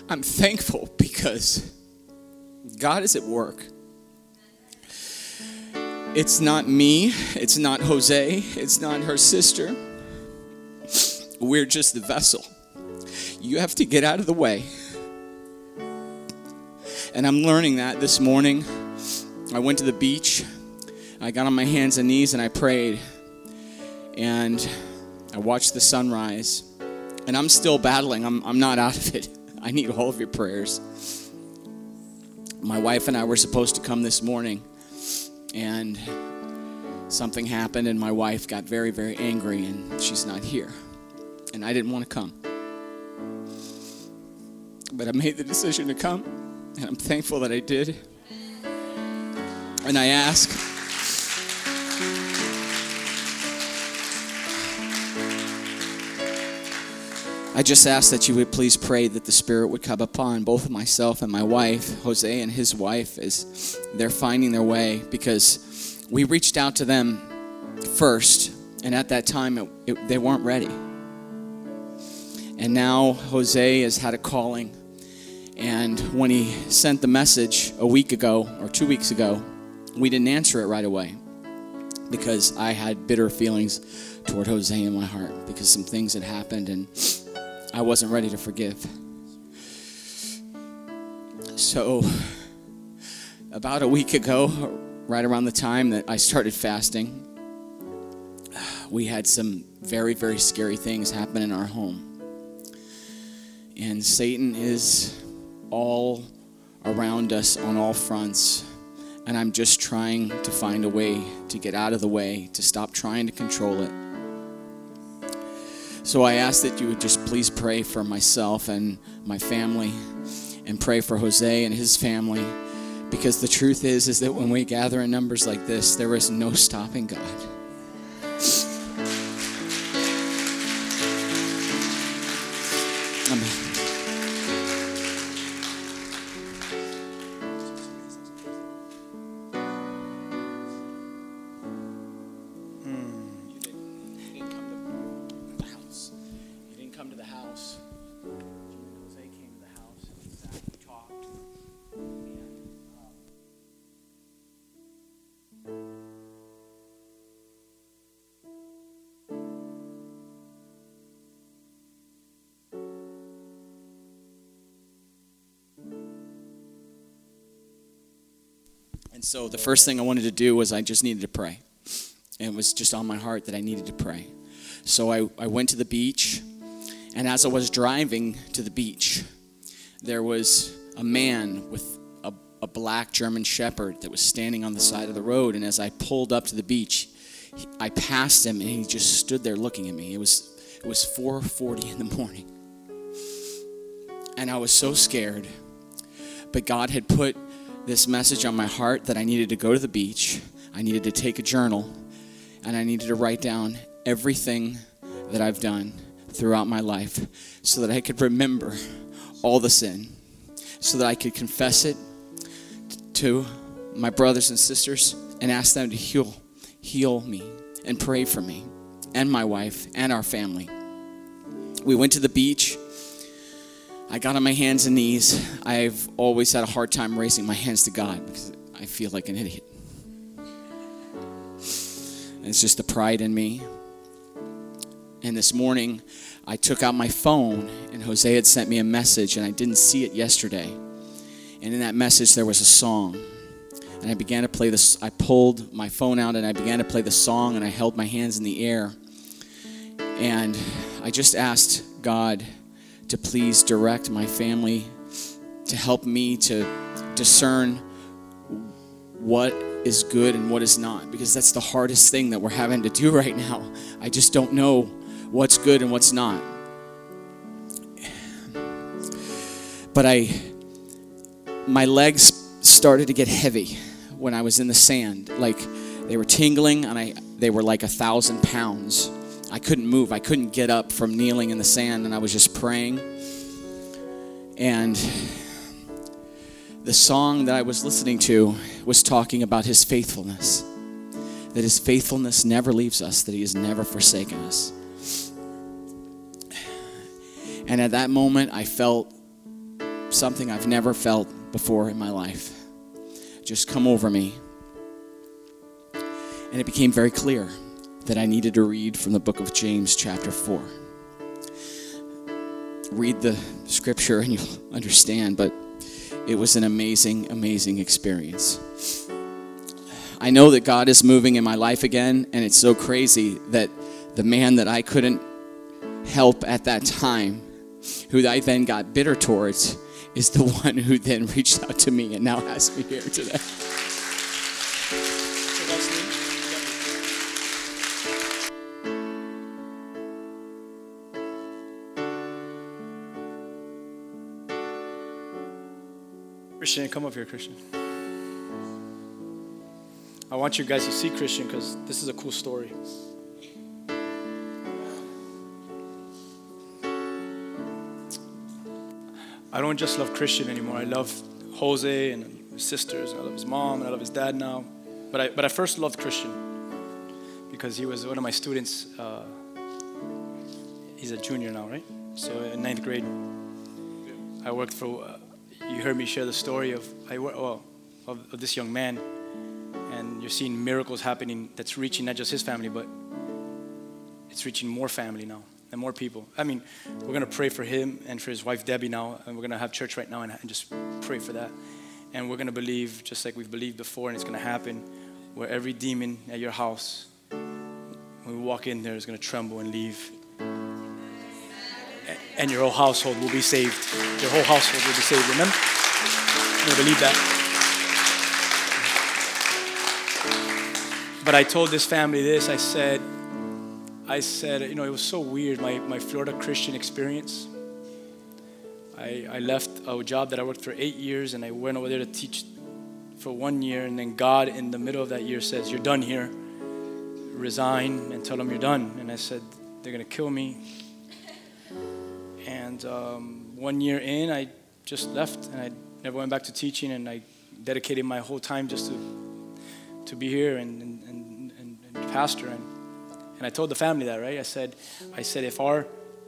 I'm thankful because God is at work. It's not me, it's not Jose, it's not her sister. We're just the vessel. You have to get out of the way. And I'm learning that this morning. I went to the beach. I got on my hands and knees and I prayed. And I watched the sunrise. And I'm still battling. I'm, I'm not out of it. I need all of your prayers. My wife and I were supposed to come this morning. And something happened, and my wife got very, very angry, and she's not here. And I didn't want to come. But I made the decision to come, and I'm thankful that I did. And I ask, I just ask that you would please pray that the Spirit would come upon both myself and my wife, Jose and his wife, as they're finding their way because we reached out to them first, and at that time it, it, they weren't ready. And now Jose has had a calling. And when he sent the message a week ago or two weeks ago, we didn't answer it right away because I had bitter feelings toward Jose in my heart because some things had happened and I wasn't ready to forgive. So, about a week ago, right around the time that I started fasting, we had some very, very scary things happen in our home. And Satan is all around us on all fronts. And I'm just trying to find a way to get out of the way, to stop trying to control it. So I ask that you would just please pray for myself and my family and pray for Jose and his family because the truth is is that when we gather in numbers like this there is no stopping God. Amen. So the first thing I wanted to do was I just needed to pray. And it was just on my heart that I needed to pray. So I, I went to the beach, and as I was driving to the beach, there was a man with a, a black German shepherd that was standing on the side of the road. And as I pulled up to the beach, he- I passed him, and he just stood there looking at me. It was it was 4:40 in the morning, and I was so scared. But God had put this message on my heart that I needed to go to the beach, I needed to take a journal, and I needed to write down everything that I've done throughout my life so that I could remember all the sin, so that I could confess it to my brothers and sisters and ask them to heal heal me and pray for me and my wife and our family. We went to the beach. I got on my hands and knees. I've always had a hard time raising my hands to God because I feel like an idiot. And it's just the pride in me. And this morning, I took out my phone, and Jose had sent me a message, and I didn't see it yesterday. And in that message, there was a song. And I began to play this. I pulled my phone out and I began to play the song, and I held my hands in the air. And I just asked God to please direct my family, to help me to discern what is good and what is not, because that's the hardest thing that we're having to do right now. I just don't know what's good and what's not. But I, my legs started to get heavy when I was in the sand. Like they were tingling and I, they were like a thousand pounds. I couldn't move. I couldn't get up from kneeling in the sand and I was just praying. And the song that I was listening to was talking about his faithfulness. That his faithfulness never leaves us, that he has never forsaken us. And at that moment, I felt something I've never felt before in my life just come over me. And it became very clear that I needed to read from the book of James, chapter 4. Read the scripture and you'll understand, but it was an amazing, amazing experience. I know that God is moving in my life again, and it's so crazy that the man that I couldn't help at that time, who I then got bitter towards, is the one who then reached out to me and now has me here today. Christian, come up here, Christian. I want you guys to see Christian because this is a cool story. I don't just love Christian anymore. I love Jose and his sisters. I love his mom and I love his dad now. But I, but I first loved Christian because he was one of my students. Uh, he's a junior now, right? So in ninth grade, I worked for. You heard me share the story of well, of, of this young man, and you're seeing miracles happening that's reaching not just his family, but it's reaching more family now and more people. I mean, we're gonna pray for him and for his wife Debbie now, and we're gonna have church right now and, and just pray for that. And we're gonna believe just like we've believed before, and it's gonna happen where every demon at your house, when we walk in there, is gonna tremble and leave. And your whole household will be saved. Your whole household will be saved. Remember? You believe that? But I told this family this. I said, I said, you know, it was so weird, my, my Florida Christian experience. I, I left a job that I worked for eight years and I went over there to teach for one year. And then God, in the middle of that year, says, You're done here. Resign and tell them you're done. And I said, They're going to kill me. And um, one year in, I just left and I never went back to teaching. And I dedicated my whole time just to, to be here and, and, and, and, pastor. And, and I told the family that, right? I said, I said, if our,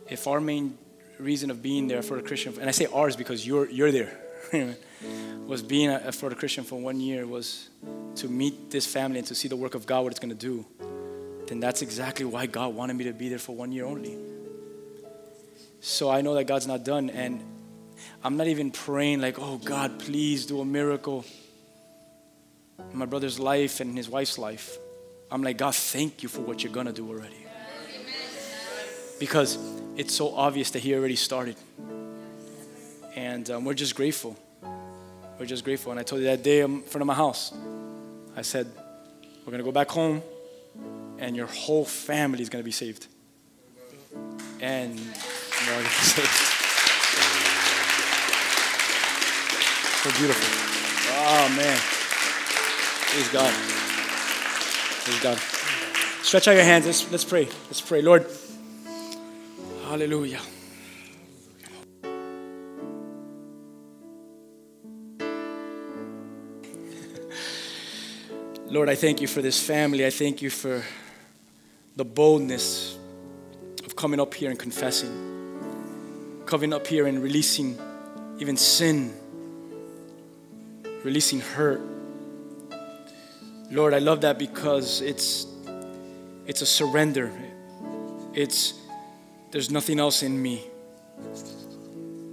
if our main reason of being there for a Christian, and I say ours because you're, you're there, was being a, a Christian for one year was to meet this family and to see the work of God, what it's going to do, then that's exactly why God wanted me to be there for one year only. So I know that God's not done, and I'm not even praying like, oh God, please do a miracle. in my brother's life and his wife's life, I'm like, God, thank you for what you're gonna do already. Because it's so obvious that He already started. And um, we're just grateful. We're just grateful. And I told you that day in front of my house, I said, We're gonna go back home, and your whole family is gonna be saved. And So beautiful. Oh man. Praise God. Praise God. Stretch out your hands. Let's, let's pray. Let's pray. Lord, hallelujah. Lord, I thank you for this family. I thank you for the boldness of coming up here and confessing, coming up here and releasing even sin, releasing hurt. Lord, I love that because it's it's a surrender. It's there's nothing else in me.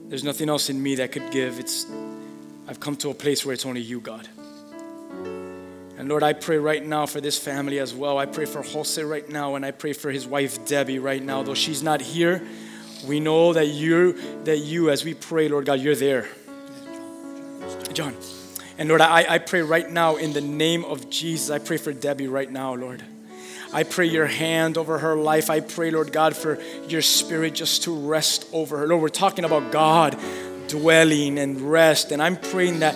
There's nothing else in me that could give. It's I've come to a place where it's only you, God. And Lord, I pray right now for this family as well. I pray for Jose right now, and I pray for his wife Debbie right now. Though she's not here, we know that you, that you, as we pray, Lord God, you're there. John. And Lord, I, I pray right now in the name of Jesus. I pray for Debbie right now, Lord. I pray your hand over her life. I pray, Lord God, for your spirit just to rest over her. Lord, we're talking about God dwelling and rest. And I'm praying that,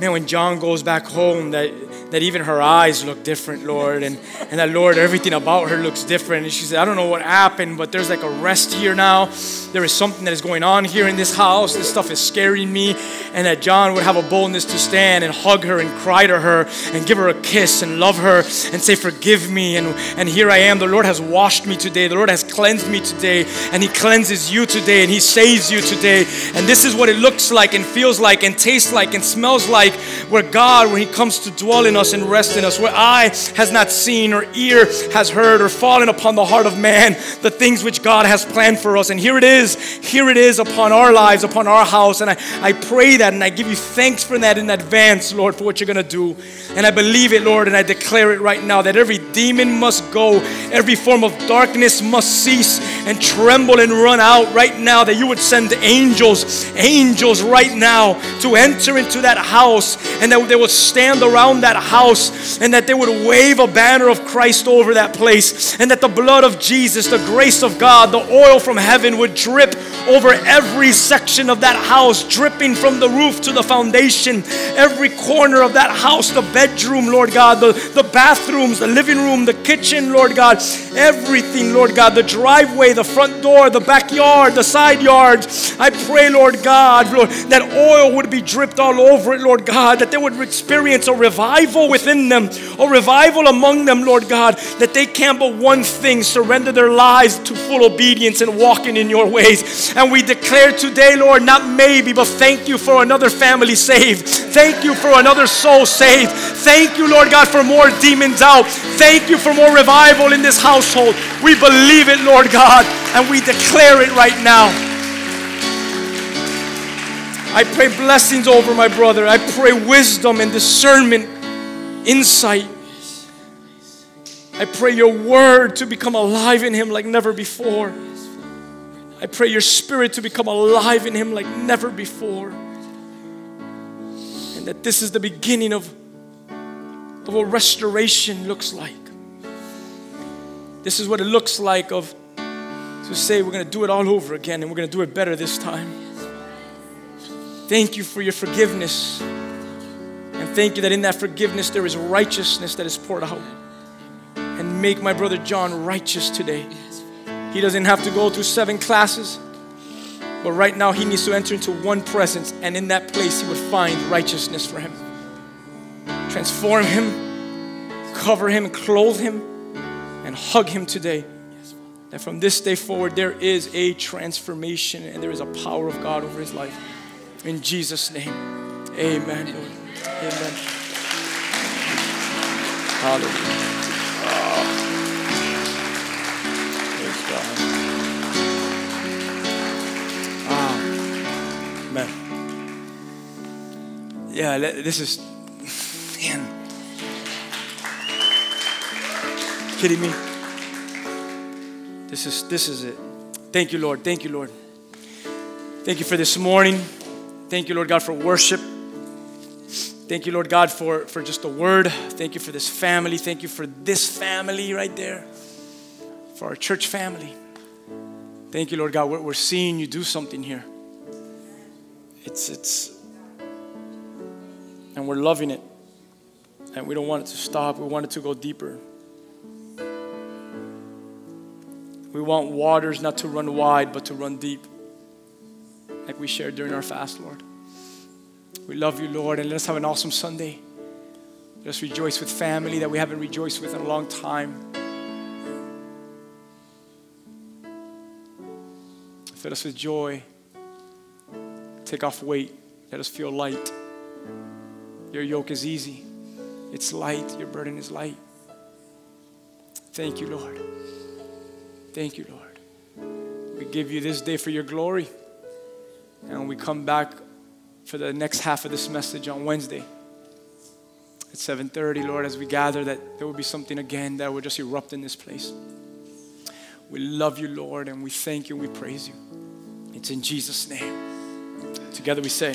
man, when John goes back home, that that even her eyes look different, Lord, and, and that, Lord, everything about her looks different. And she said, I don't know what happened, but there's like a rest here now. There is something that is going on here in this house. This stuff is scaring me. And that John would have a boldness to stand and hug her and cry to her and give her a kiss and love her and say, Forgive me. And, and here I am. The Lord has washed me today. The Lord has cleansed me today. And He cleanses you today. And He saves you today. And this is what it looks like and feels like and tastes like and smells like where God, when He comes to dwell in us and rest in us, where eye has not seen or ear has heard or fallen upon the heart of man the things which God has planned for us. And here it is, here it is upon our lives, upon our house. And I, I pray that and I give you thanks for that in advance, Lord, for what you're going to do. And I believe it, Lord, and I declare it right now that every demon must go, every form of darkness must cease and tremble and run out right now, that you would send angels, angels right now to enter into that house and that they would stand around that house and that they would wave a banner of Christ over that place and that the blood of Jesus, the grace of God, the oil from heaven would drip over every section of that house, dripping from the roof to the foundation, every corner of that house, the bedroom, Lord God, the, the bathrooms, the living room, the kitchen, Lord God, everything, Lord God, the driveway, the front door, the backyard, the side yards. I pray, Lord God, Lord, that oil would be dripped all over it, Lord God, that they would experience a revival within them, a revival among them, Lord God, that they can but one thing surrender their lives to full obedience and walking in your ways. And we declare today, Lord, not maybe, but thank you for another family saved. Thank you for another soul saved. Thank you, Lord God, for more demons out. Thank you for more revival in this household. We believe it, Lord God, and we declare it right now. I pray blessings over my brother. I pray wisdom and discernment, insight. I pray your word to become alive in him like never before. I pray your spirit to become alive in him like never before. And that this is the beginning of, of what restoration looks like. This is what it looks like of to say we're going to do it all over again and we're going to do it better this time. Thank you for your forgiveness. And thank you that in that forgiveness there is righteousness that is poured out. And make my brother John righteous today. He doesn't have to go through seven classes, but right now he needs to enter into one presence, and in that place he would find righteousness for him. Transform him, cover him, clothe him, and hug him today. That from this day forward there is a transformation and there is a power of God over his life. In Jesus' name, amen. Lord. Amen. Hallelujah. yeah, this is, man, kidding me? This is this is it. Thank you, Lord. Thank you, Lord. Thank you for this morning. Thank you, Lord God, for worship. Thank you, Lord God, for, for just the word. Thank you for this family. Thank you for this family right there, for our church family. Thank you, Lord God. We're, we're seeing you do something here. It's, it's, and we're loving it. And we don't want it to stop. We want it to go deeper. We want waters not to run wide, but to run deep, like we shared during our fast, Lord. We love you, Lord, and let's have an awesome Sunday. Let's rejoice with family that we haven't rejoiced with in a long time. Fill us with joy. Take off weight. Let us feel light. Your yoke is easy, it's light. Your burden is light. Thank you, Lord. Thank you, Lord. We give you this day for your glory. And we come back for the next half of this message on Wednesday at 7:30, Lord, as we gather, that there will be something again that will just erupt in this place. We love you, Lord, and we thank you and we praise you. It's in Jesus' name. Together we say,